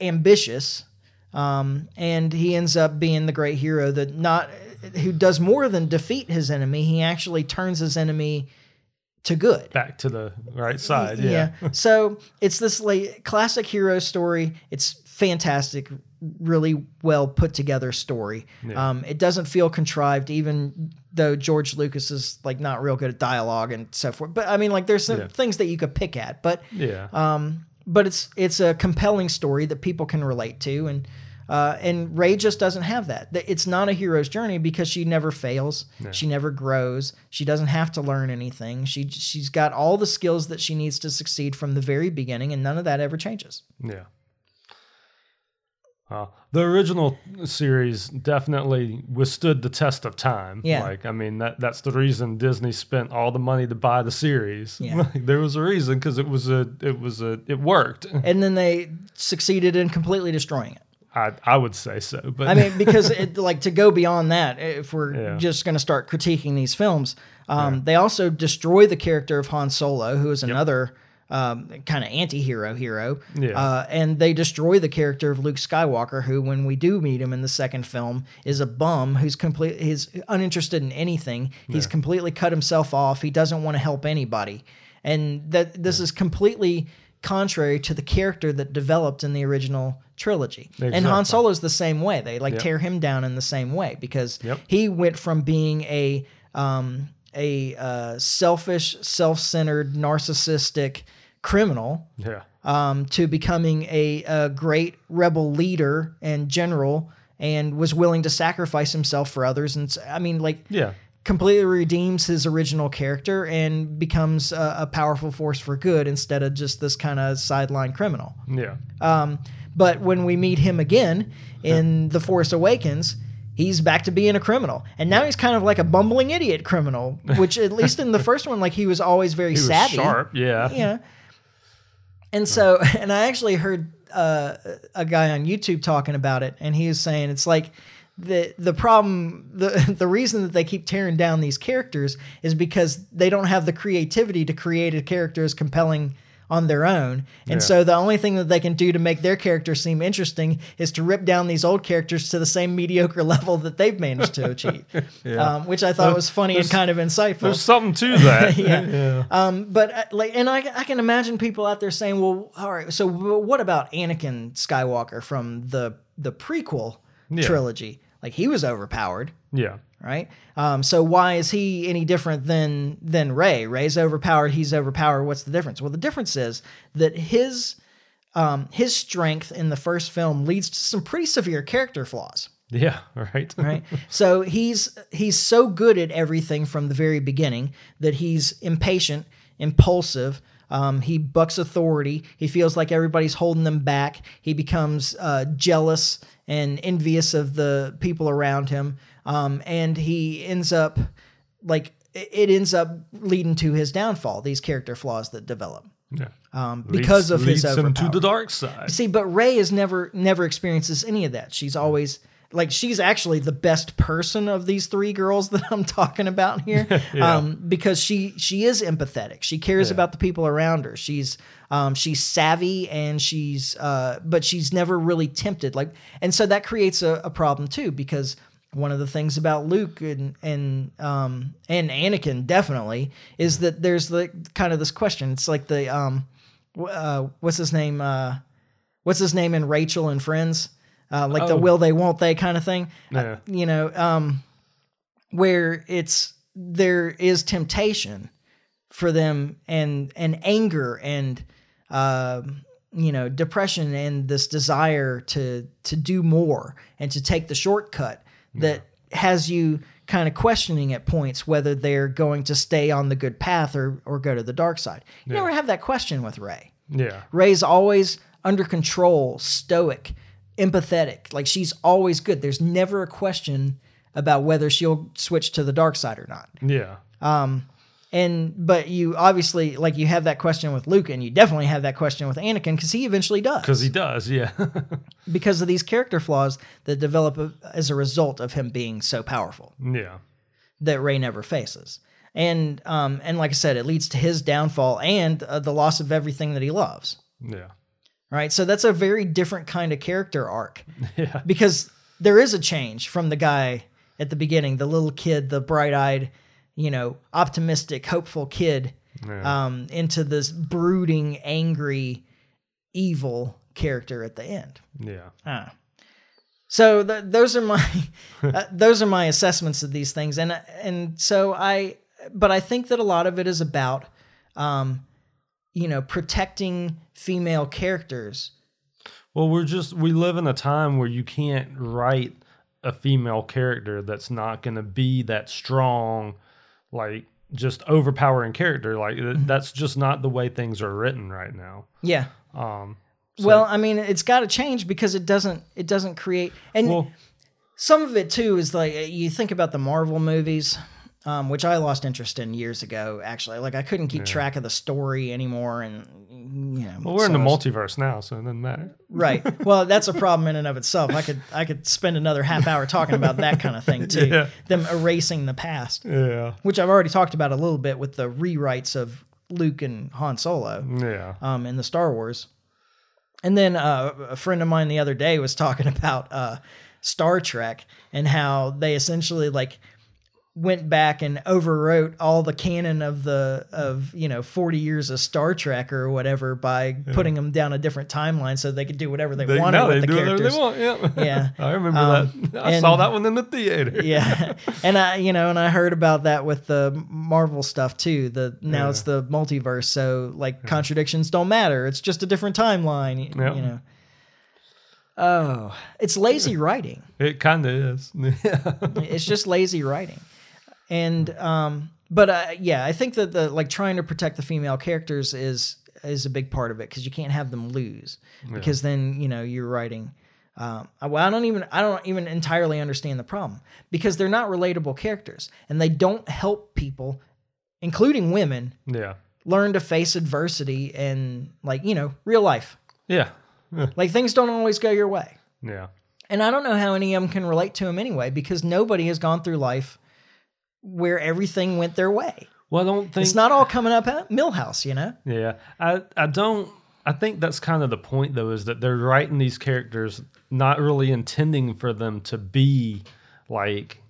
ambitious. Um, and he ends up being the great hero that not who does more than defeat his enemy. He actually turns his enemy to good. Back to the right side. Yeah. so it's this like classic hero story. It's fantastic, really well put together story. Yeah. Um, it doesn't feel contrived, even though George Lucas is like not real good at dialogue and so forth. But I mean, like there's some Yeah. things that you could pick at, but Yeah. um, but it's it's a compelling story that people can relate to, and uh, and Rey just doesn't have that. It's not a hero's journey because she never fails, she never grows, she doesn't have to learn anything. She she's got all the skills that she needs to succeed from the very beginning, and none of that ever changes. Yeah. Uh, the original series definitely withstood the test of time. Yeah. Like, I mean, that that's the reason Disney spent all the money to buy the series. Yeah. Like, there was a reason because it was a it was a it worked. And then they succeeded in completely destroying it. I I would say so, but I mean, because it, like to go beyond that, if we're Yeah. just going to start critiquing these films, um, they also destroy the character of Han Solo, who is another um, kind of anti-hero hero. Yeah. Uh, and they destroy the character of Luke Skywalker, who, when we do meet him in the second film, is a bum who's complete, he's uninterested in anything. He's completely cut himself off. He doesn't want to help anybody, and that this is completely contrary to the character that developed in the original trilogy. And Han Exactly. Solo's the same way. They like Yep. tear him down in the same way because Yep. he went from being a um, a uh, selfish, self-centered, narcissistic criminal yeah, um, to becoming a, a great rebel leader and general, and was willing to sacrifice himself for others. And i mean, like yeah, completely redeems his original character and becomes a, a powerful force for good instead of just this kind of sideline criminal. yeah, Um, but when we meet him again in The Force Awakens, he's back to being a criminal. And now he's kind of like a bumbling idiot criminal, which at least in the first one, like he was always very he was savvy. sharp. Yeah, Yeah. And so, and I actually heard uh, a guy on YouTube talking about it, and he was saying it's like the the problem, the the reason that they keep tearing down these characters is because they don't have the creativity to create a character as compelling on their own, and Yeah. so the only thing that they can do to make their character seem interesting is to rip down these old characters to the same mediocre level that they've managed to achieve, um, which I thought was funny and kind of insightful. There's something to that. Yeah. Um, but uh, like, and I, I can imagine people out there saying, "Well, all right, so what about Anakin Skywalker from the the prequel Yeah. trilogy?" Like he was overpowered, Yeah. right? Um, so why is he any different than than Rey? Rey's overpowered. He's overpowered. What's the difference? Well, the difference is that his um, his strength in the first film leads to some pretty severe character flaws Yeah. Right. right so he's he's so good at everything from the very beginning that he's impatient impulsive um, he bucks authority he feels like everybody's holding them back he becomes uh, jealous and envious of the people around him um, and he ends up like it ends up leading to his downfall these character flaws that develop yeah. um, because Leads- of his leads him to the dark side. See, but Rey is never never experiences any of that. She's always like she's actually the best person of these three girls that I'm talking about here, Yeah. um, because she she is empathetic. She cares Yeah. about the people around her. She's um, she's savvy and she's uh, but she's never really tempted. Like, and so that creates a, a problem too because. One of the things about Luke and and um, and Anakin definitely is that there's the kind of this question. It's like the um, uh, what's his name? Uh, what's his name in Rachel and Friends? Uh, like the Oh. will they, won't they kind of thing. Uh, Yeah. you know, um, where it's there is temptation for them and and anger and um, you know depression and this desire to to do more and to take the shortcut that has you kind of questioning at points whether they're going to stay on the good path or or go to the dark side. You Yeah. never have that question with Rey. Yeah. Rey's always under control, stoic, empathetic. Like she's always good. There's never a question about whether she'll switch to the dark side or not. Yeah. Um, and but you obviously like you have that question with Luke, and you definitely have that question with Anakin because he eventually does Because he does. Yeah. because of these character flaws that develop as a result of him being so powerful yeah. that Rey never faces. And um and like I said, it leads to his downfall and uh, the loss of everything that he loves. Yeah. Right, so that's a very different kind of character arc. Yeah. because there is a change from the guy at the beginning, the little kid, the bright-eyed, you know, optimistic, hopeful kid, Yeah. um, into this brooding, angry, evil character at the end. Yeah. Ah. So th- those are my uh, those are my assessments of these things, and and so I, but I think that a lot of it is about, um, you know, protecting female characters. Well, we're just we live in a time where you can't write a female character that's not going to be that strong, like just overpowering character. Like Mm-hmm. that's just not the way things are written right now. Yeah. Um, well, I mean, it's got to change because it doesn't it doesn't create and well, some of it too is like you think about the Marvel movies, um, which I lost interest in years ago. Actually, like I couldn't keep track of the story anymore, and you know, well, we're in the it's- multiverse now, so it doesn't matter. Right. Well, that's a problem in and of itself. I could I could spend another half hour talking about that kind of thing too. Yeah. Them erasing the past, Yeah. which I've already talked about a little bit with the rewrites of Luke and Han Solo Yeah. um, in the Star Wars. And then uh, a friend of mine the other day was talking about uh, Star Trek and how they essentially like went back and overwrote all the canon of the of you know 40 years of Star Trek or whatever by putting them down a different timeline so they could do whatever they, They, wanted no, with they the do whatever characters. they want. Yeah. Yeah. I remember Um, that. I and- saw that one in the theater. yeah and i you know and i heard about that with the marvel stuff too the now Yeah. it's the multiverse so like contradictions don't matter it's just a different timeline y- you know oh it's lazy writing It kind of is. Yeah. it's just lazy writing and um but uh, yeah i think that the like trying to protect the female characters is is a big part of it because you can't have them lose because then you know you're writing um, well, I don't even I don't even entirely understand the problem because they're not relatable characters and they don't help people, including women, Yeah. learn to face adversity and like you know real life. Yeah. Like things don't always go your way, Yeah. and I don't know how any of them can relate to them anyway because nobody has gone through life where everything went their way. Well, I don't think It's not all coming up at Milhouse, you know. Yeah, I I don't. I think that's kind of the point, though, is that they're writing these characters not really intending for them to be like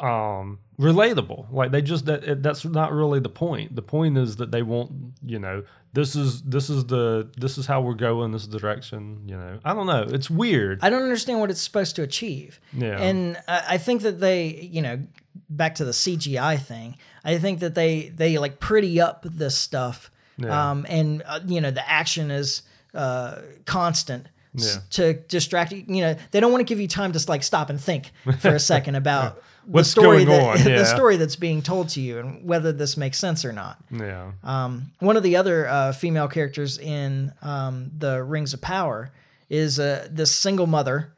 um relatable like they just that that's not really the point the point is that they want you know this is this is the this is how we're going this direction you know i don't know it's weird I don't understand what it's supposed to achieve. Yeah. And I, I think that they, you know, back to the CGI thing. I think that they they like pretty up this stuff, Yeah. um, and uh, you know the action is uh, constant. Yeah. To distract you, you know, they don't want to give you time to like stop and think for a second about the What's story going that on, yeah. the story that's being told to you and whether this makes sense or not. yeah Um, one of the other uh, female characters in um, the Rings of Power is uh, this single mother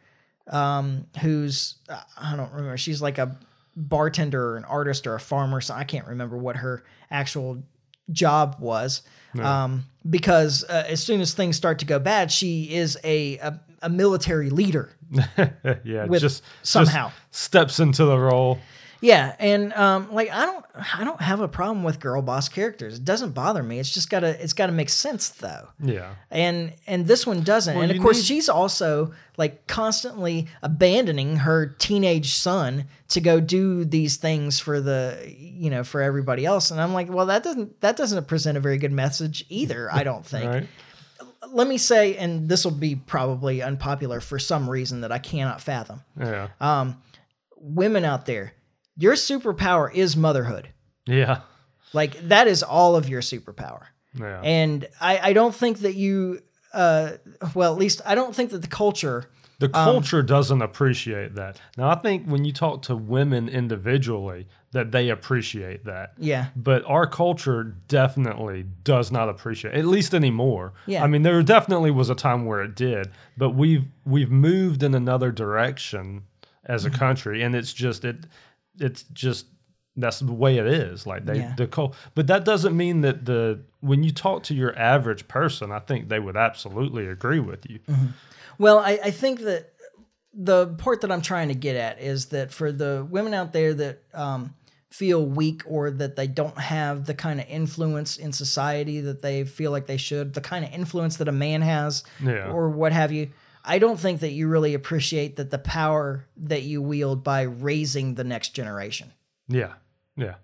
um, who's uh, I don't remember. She's like a bartender or an artist or a farmer. So I can't remember what her actual job was. Um, because uh, as soon as things start to go bad, she is a a, a military leader. yeah just somehow. just steps into the role Yeah, and um, like I don't, I don't have a problem with girl boss characters. It doesn't bother me. It's just gotta, it's gotta make sense though. yeah. And and this one doesn't. And of course need- she's also like constantly abandoning her teenage son to go do these things for the you know for everybody else. And i'm like well that doesn't that doesn't present a very good message either i don't think. Right. Let me say and this will be probably unpopular for some reason that i cannot fathom. Yeah. Uh, women out there your superpower is motherhood yeah like that is all of your superpower yeah and I, I don't think that you uh well at least i don't think that the culture The Um, culture doesn't appreciate that. Now, I think when you talk to women individually, that they appreciate that. yeah But our culture definitely does not appreciate, at least anymore. Yeah. I mean, there definitely was a time where it did, but we've we've moved in another direction as a Mm-hmm. country, and it's just it, it's just that's the way it is. Like they Yeah. the cul- but that doesn't mean that the when you talk to your average person, I think they would absolutely agree with you. Mm-hmm. well I, I think that the part that i'm trying to get at is that for the women out there that um feel weak or that they don't have the kind of influence in society that they feel like they should the kind of influence that a man has Yeah. or what have you i don't think that you really appreciate that the power that you wield by raising the next generation Yeah, yeah.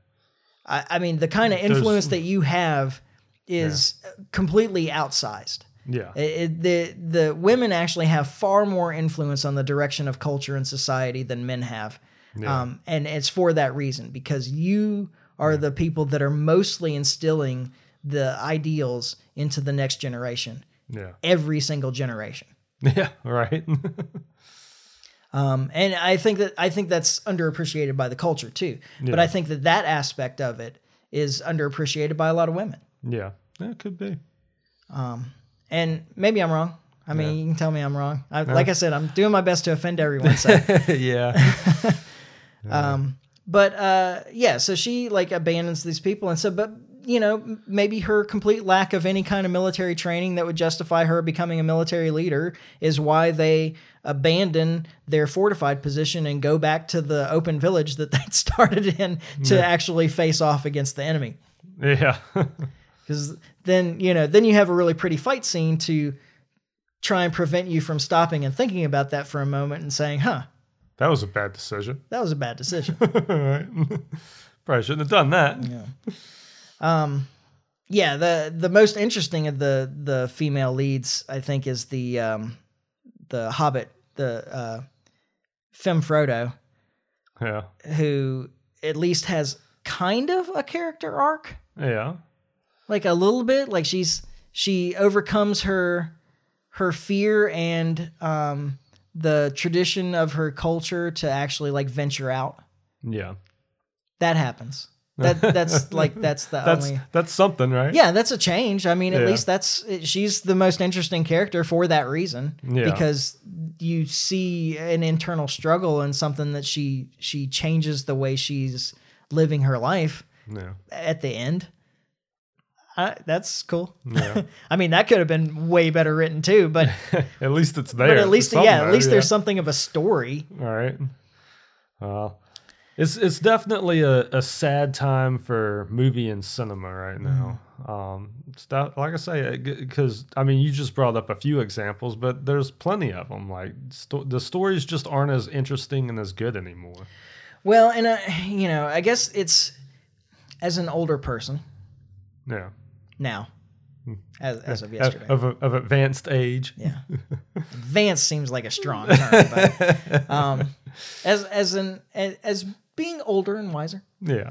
I, I mean, the kind of influence that you have is completely outsized. Yeah. It, the the women actually have far more influence on the direction of culture and society than men have, Yeah. um, and it's for that reason because you are the people that are mostly instilling the ideals into the next generation, Yeah. every single generation. Yeah. Right. Um, and I think that I think that's underappreciated by the culture too. Yeah. But I think that that aspect of it is underappreciated by a lot of women. yeah. Yeah. It could be. Um, and maybe I'm wrong. I mean, you can tell me I'm wrong. I, Like I said, I'm doing my best to offend everyone. So, yeah. Um, but uh, yeah, so she like abandons these people, and so, but you know, maybe her complete lack of any kind of military training that would justify her becoming a military leader is why they abandon their fortified position and go back to the open village that they started in to actually face off against the enemy. yeah. because then you know then you have a really pretty fight scene to try and prevent you from stopping and thinking about that for a moment and saying huh that was a bad decision. that was a bad decision right. Probably shouldn't have done that. yeah the the most interesting of the the female leads i think is the um the hobbit the uh femme frodo Yeah. who at least has kind of a character arc Yeah. like a little bit like she's she overcomes her her fear and um the tradition of her culture to actually like venture out Yeah. that happens that that's like that's the That's only that's something, right? yeah that's a change i mean at Yeah. least that's she's the most interesting character for that reason Yeah. because you see an internal struggle and something that she she changes the way she's living her life Yeah. at the end uh, that's cool Yeah. I mean, that could have been way better written too, but at least it's there. but at least yeah, at least yeah. there's something of a story. All right. Well, it's it's definitely a, a sad time for movie and cinema right now. Um, it's that, like I say, because I mean, you just brought up a few examples, but there's plenty of them. Like sto- the stories just aren't as interesting and as good anymore. Well, and uh, you know, I guess it's as an older person Yeah. now, as, as of Of, yesterday. of, of advanced age. Yeah, advanced seems like a strong term, but um, as as an as, as being older and wiser, Yeah.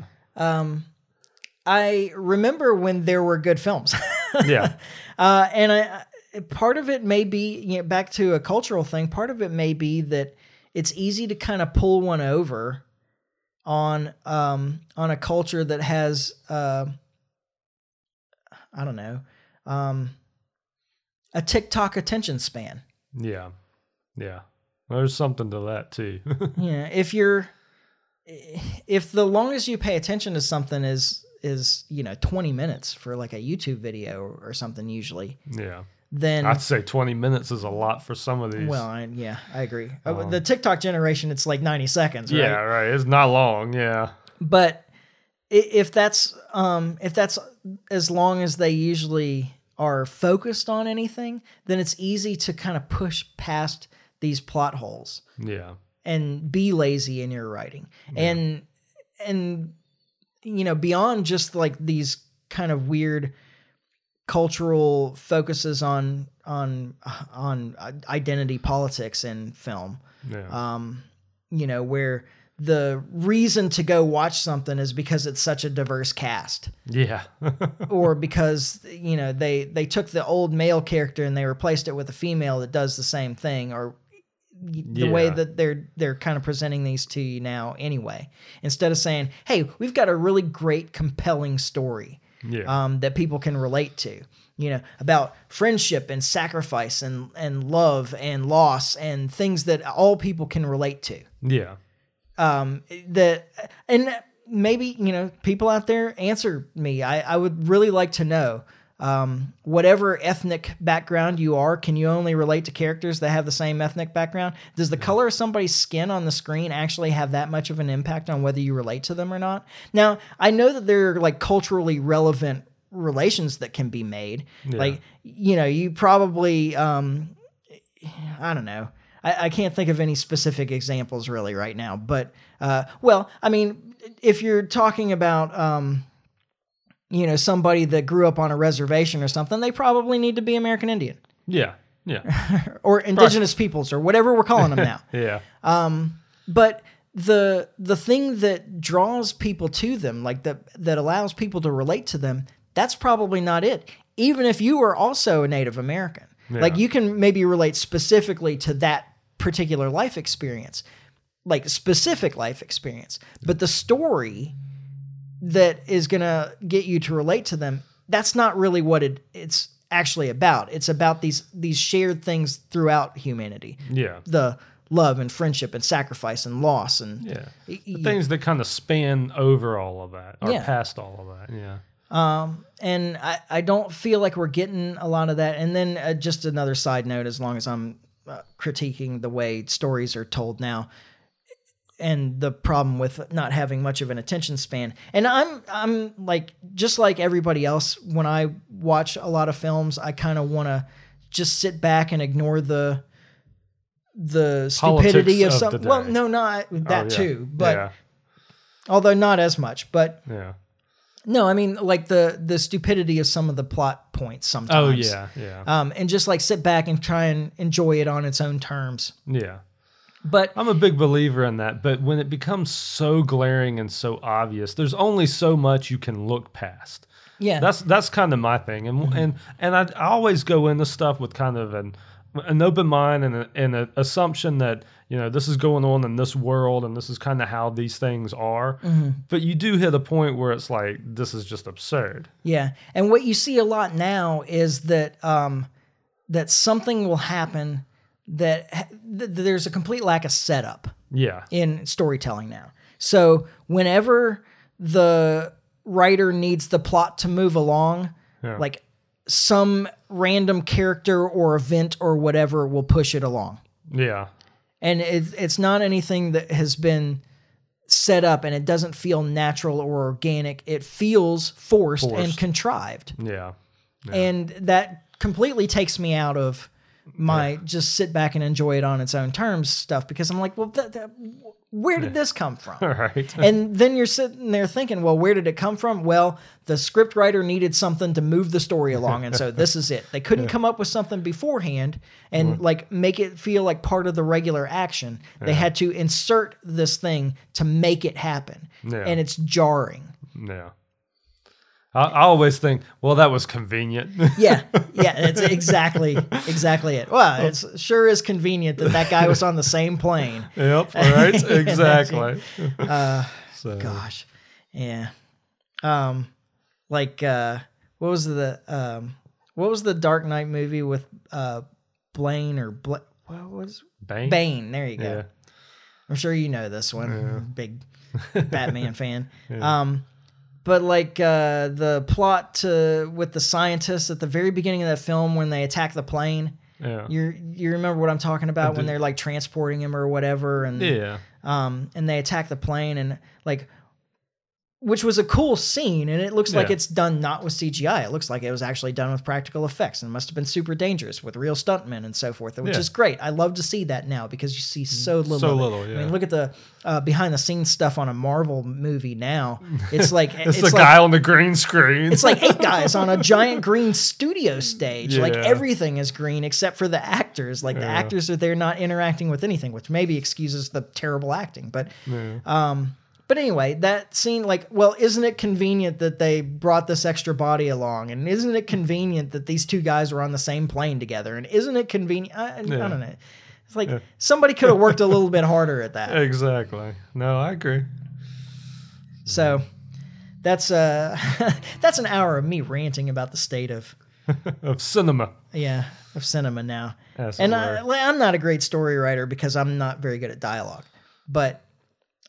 I remember when there were good films, Yeah. uh, and I I- part of it may be you know, back to a cultural thing. Part of it may be that it's easy to kind of pull one over on um, on a culture that has uh, I don't know um, a TikTok attention span. yeah. Yeah. There's something to that too. Yeah, if you're if the longest you pay attention to something is is you know 20 minutes for like a YouTube video or something usually, yeah. then I'd say 20 minutes is a lot for some of these. well, I, yeah, I agree. Uh, Um, the TikTok generation, it's like 90 seconds, right? yeah, right. It's not long. Yeah. But if that's um if that's as long as they usually are focused on anything, then it's easy to kind of push past these plot holes. Yeah. And be lazy in your writing and and you know beyond just like these kind of weird cultural focuses on on on identity politics in film Yeah. um you know where the reason to go watch something is because it's such a diverse cast yeah. or because you know they they took the old male character and they replaced it with a female that does the same thing or the way that they're they're kind of presenting these to you now anyway instead of saying hey we've got a really great compelling story yeah. um, that people can relate to you know about friendship and sacrifice and and love and loss and things that all people can relate to yeah. um that and maybe you know people out there answer me i i would really like to know um whatever ethnic background you are can you only relate to characters that have the same ethnic background? Does the color of somebody's skin on the screen actually have that much of an impact on whether you relate to them or not? Now i know that there are like culturally relevant relations that can be made. Like you know you probably um I don't know. I, I can't think of any specific examples really right now, but uh, well, I mean, if you're talking about um, you know somebody that grew up on a reservation or something, they probably need to be American Indian Yeah. Yeah. or indigenous peoples or whatever we're calling them now. Yeah. Um, But the the thing that draws people to them, like that that allows people to relate to them, that's probably not it. Even if you are also a Native American, like you can maybe relate specifically to that particular life experience, like specific life experience. But the story that is gonna get you to relate to them, that's not really what it it's actually about. It's about these these shared things throughout humanity Yeah. the love and friendship and sacrifice and loss and Yeah. y- The y- things that kind of span over all of that or Yeah. past all of that. Yeah. and I, I don't feel like we're getting a lot of that and then uh, just another side note as long as i'm uh, critiquing the way stories are told now and the problem with not having much of an attention span and i'm i'm like just like everybody else when i watch a lot of films i kind of want to just sit back and ignore the the stupidity Politics of of some well no not that Oh, yeah. too but yeah. although not as much but Yeah. no i mean like the the stupidity of some of the plot points sometimes Oh yeah. Yeah. um and just like sit back and try and enjoy it on its own terms yeah. But I'm a big believer in that, but when it becomes so glaring and so obvious, there's only so much you can look past. yeah That's that's kind of my thing, and Mm-hmm. and and I, I always go into stuff with kind of an an open mind and a, and an assumption that you know this is going on in this world and this is kind of how these things are. Mm-hmm. But you do hit a point where it's like this is just absurd. yeah and what you see a lot now is that um that something will happen that th- there's a complete lack of setup Yeah, in storytelling now. So whenever the writer needs the plot to move along, Yeah. like some random character or event or whatever will push it along. yeah, And it, it's not anything that has been set up and it doesn't feel natural or organic. It feels forced, and Forced. contrived. yeah, And that completely takes me out of my just sit back and enjoy it on its own terms stuff because I'm like, well, that, that, where did this come from? right. and then you're sitting there thinking, well, where did it come from? Well, the script writer needed something to move the story along, and so this is it. They couldn't come up with something beforehand and like make it feel like part of the regular action. They had to insert this thing to make it happen, Yeah. and it's jarring. yeah. I, I always think, well, that was convenient. Yeah, yeah, it's exactly exactly it. Well, it's sure is convenient that that guy was on the same plane. yep. Right. Exactly. Uh, so, gosh, yeah. Um, like uh, what was the um, what was the Dark Knight movie with uh Blaine or Bla- what was Bane. Bane? There you go. Yeah. I'm sure you know this one. Big Batman fan. Um, but like uh, the plot to with the scientists at the very beginning of that film when they attack the plane. Yeah. You you remember what I'm talking about when they're like transporting him or whatever, and Yeah. um, and they attack the plane and like which was a cool scene and it looks like it's done not with cgi it looks like it was actually done with practical effects and it must have been super dangerous with real stuntmen and so forth which Yeah. Mm, is great i love to see that now because you see so little So little, i mean look at the uh, behind the scenes stuff on a marvel movie now it's like It's, it's, the like guy on the green screen. it's like eight guys on a giant green studio stage. Like everything is green except for the actors. Like the actors are there not interacting with anything, which maybe excuses the terrible acting. But Yeah. um but anyway, that scene like, well, isn't it convenient that they brought this extra body along? And isn't it convenient that these two guys were on the same plane together? And isn't it convenient? I, I Yeah. don't know. It's like somebody could have worked a little bit harder at that. exactly. No, I agree. So that's uh that's an hour of me ranting about the state of of cinema. yeah of cinema now As and. I, i'm not a great story writer because i'm not very good at dialogue but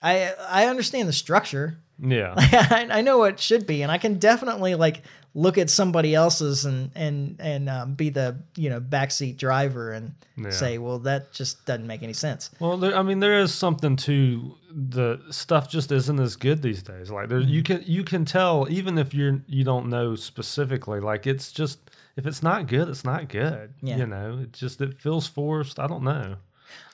i i understand the structure yeah. I, I know what it should be and i can definitely like look at somebody else's and and and um, be the you know backseat driver and Yeah. say well that just doesn't make any sense Well, there, I mean, there is something to the stuff. Just isn't as good these days. Like there, you can you can tell even if you're you don't know specifically. Like it's just if it's not good, it's not good. Yeah. You know, it just it feels forced. I don't know.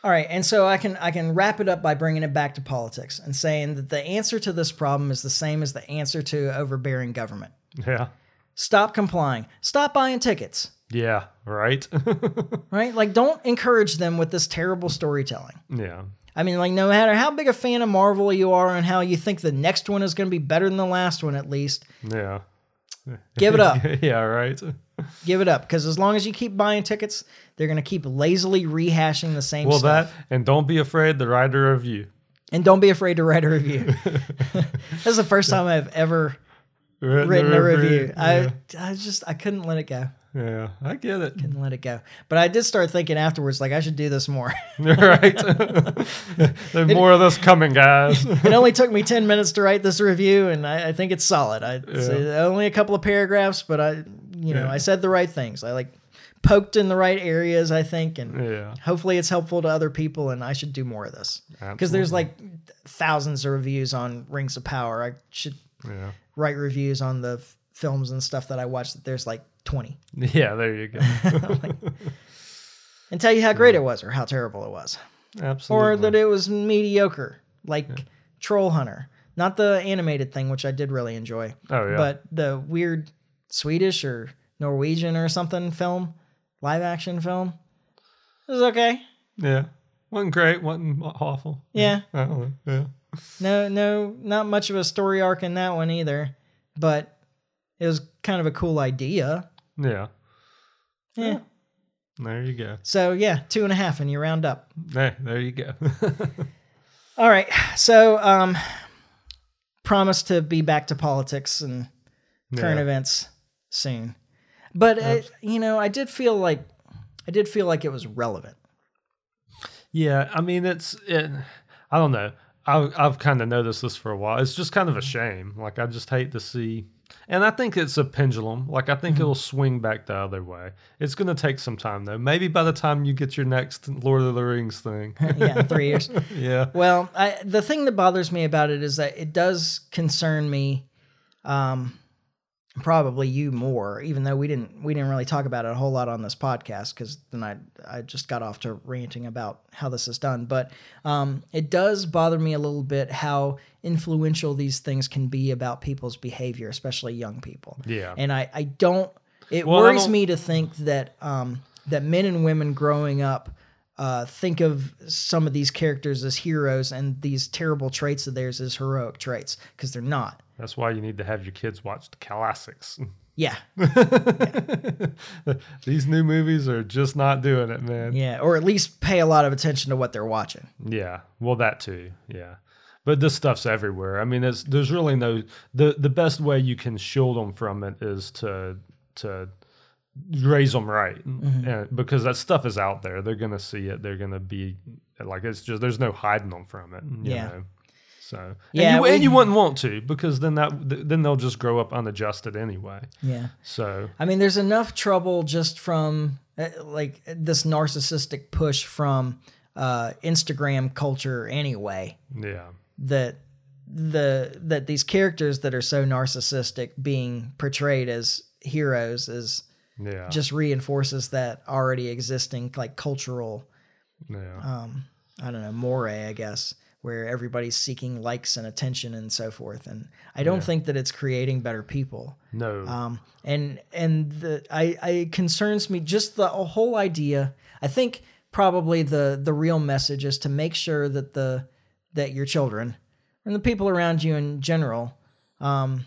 All right, and so I can I can wrap it up by bringing it back to politics and saying that the answer to this problem is the same as the answer to overbearing government. Yeah. Stop complying. Stop buying tickets. Yeah. Right. Right? Like don't encourage them with this terrible storytelling. yeah. I mean, like no matter how big a fan of Marvel you are and how you think the next one is going to be better than the last one at least, Yeah. give it up. yeah. Right. give it up because as long as you keep buying tickets, they're going to keep lazily rehashing the same Well, stuff. that and don't be afraid to write a review. And don't be afraid to write a review. this is the first time I've ever written a review. Yeah. I I just I couldn't let it go. Yeah, I get it. Couldn't let it go. But I did start thinking afterwards, like I should do this more. right. There's more of this coming, guys. it only took me ten minutes to write this review, and I, I think it's solid. I it's only a couple of paragraphs, but I you know Yeah. I said the right things. I like poked in the right areas. I think, and yeah. hopefully it's helpful to other people. And I should do more of this because there's like thousands of reviews on Rings of Power. I should Yeah. write reviews on the f- films and stuff that I watch. That there's like twenty. Yeah, there you go. and tell you how great it was or how terrible it was, Absolutely. or that it was mediocre, like Troll Hunter. Not the animated thing, which I did really enjoy, oh yeah. but the weird Swedish or Norwegian or something film, live action film. It was okay. yeah. wasn't great. wasn't awful. Yeah. Know. Yeah. No, no, not much of a story arc in that one either, but it was kind of a cool idea. Yeah. Yeah. There you go. So yeah, two and a half, and you round up. There, there you go. All right. So, um, promise to be back to politics and current Yeah. events soon. But it, you know, I did feel like I did feel like it was relevant. Yeah, I mean it's it, I don't know. I I've kind of noticed this for a while. It's just kind of a shame. Like I just hate to see and I think it's a pendulum. Like I Mm-hmm. think it'll swing back the other way. It's going to take some time though. Maybe by the time you get your next Lord of the Rings thing. yeah, in three years. yeah. Well, I, the thing that bothers me about it is that it does concern me. Um, probably you more, even though we didn't we didn't really talk about it a whole lot on this podcast because then I I just got off to ranting about how this is done. But um, it does bother me a little bit how influential these things can be about people's behavior, especially young people. Yeah. and I I don't. It Well, worries don't- me to think that um, that men and women growing up. Uh, think of some of these characters as heroes and these terrible traits of theirs as heroic traits because they're not. That's why you need to have your kids watch the classics. Yeah, These new movies are just not doing it, man. Yeah, or at least pay a lot of attention to what they're watching. Yeah, well, that too. Yeah, but this stuff's everywhere. I mean, there's really no the the best way you can shield them from it is to to raise them right, and, because that stuff is out there. They're gonna see it. They're gonna be like it's just there's no hiding them from it. you Yeah. know? So Yeah, and you, and you wouldn't want to because then that then they'll just grow up unadjusted anyway. Yeah. So I mean, there's enough trouble just from uh, like this narcissistic push from uh, Instagram culture anyway yeah, that the that these characters that are so narcissistic being portrayed as heroes is yeah, just reinforces that already existing like cultural yeah. um I don't know, more, I guess, where everybody's seeking likes and attention and so forth. And I don't think that it's creating better people. no, Um, and and the I, I concerns me just the whole idea. I think probably the the real message is to make sure that the that your children and the people around you in general um,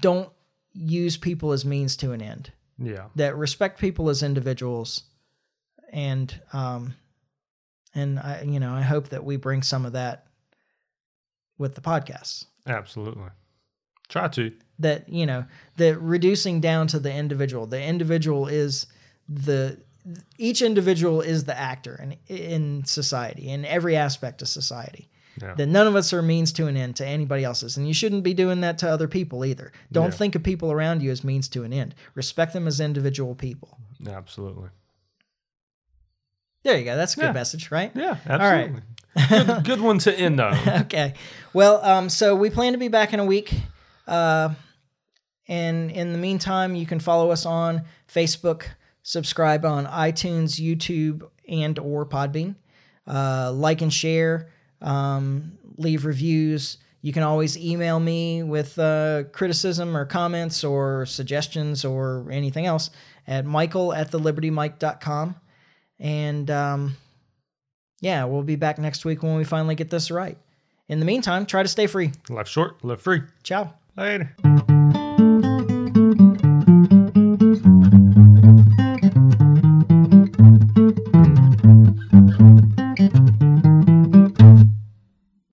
don't use people as means to an end. Yeah, That respect people as individuals, and um, and I you know I hope that we bring some of that with the podcasts absolutely. Try to. that you know that reducing down to the individual. The individual is the each individual is the actor in in society in every aspect of society Yeah. that none of us are means to an end to anybody else's and you shouldn't be doing that to other people either don't Yeah. think of people around you as means to an end respect them as individual people Absolutely. there you go that's a good Yeah. message right Yeah, right. absolutely. good, good one to end on. okay. Well, um, so we plan to be back in a week. Uh, and in the meantime, you can follow us on Facebook, subscribe on iTunes, YouTube, and or Podbean. Uh, like and share, um, leave reviews. You can always email me with uh, criticism or comments or suggestions or anything else at michael at thelibertymike.com. And um, yeah, we'll be back next week when we finally get this right. In the meantime, try to stay free. Life short, live free. Ciao. Later.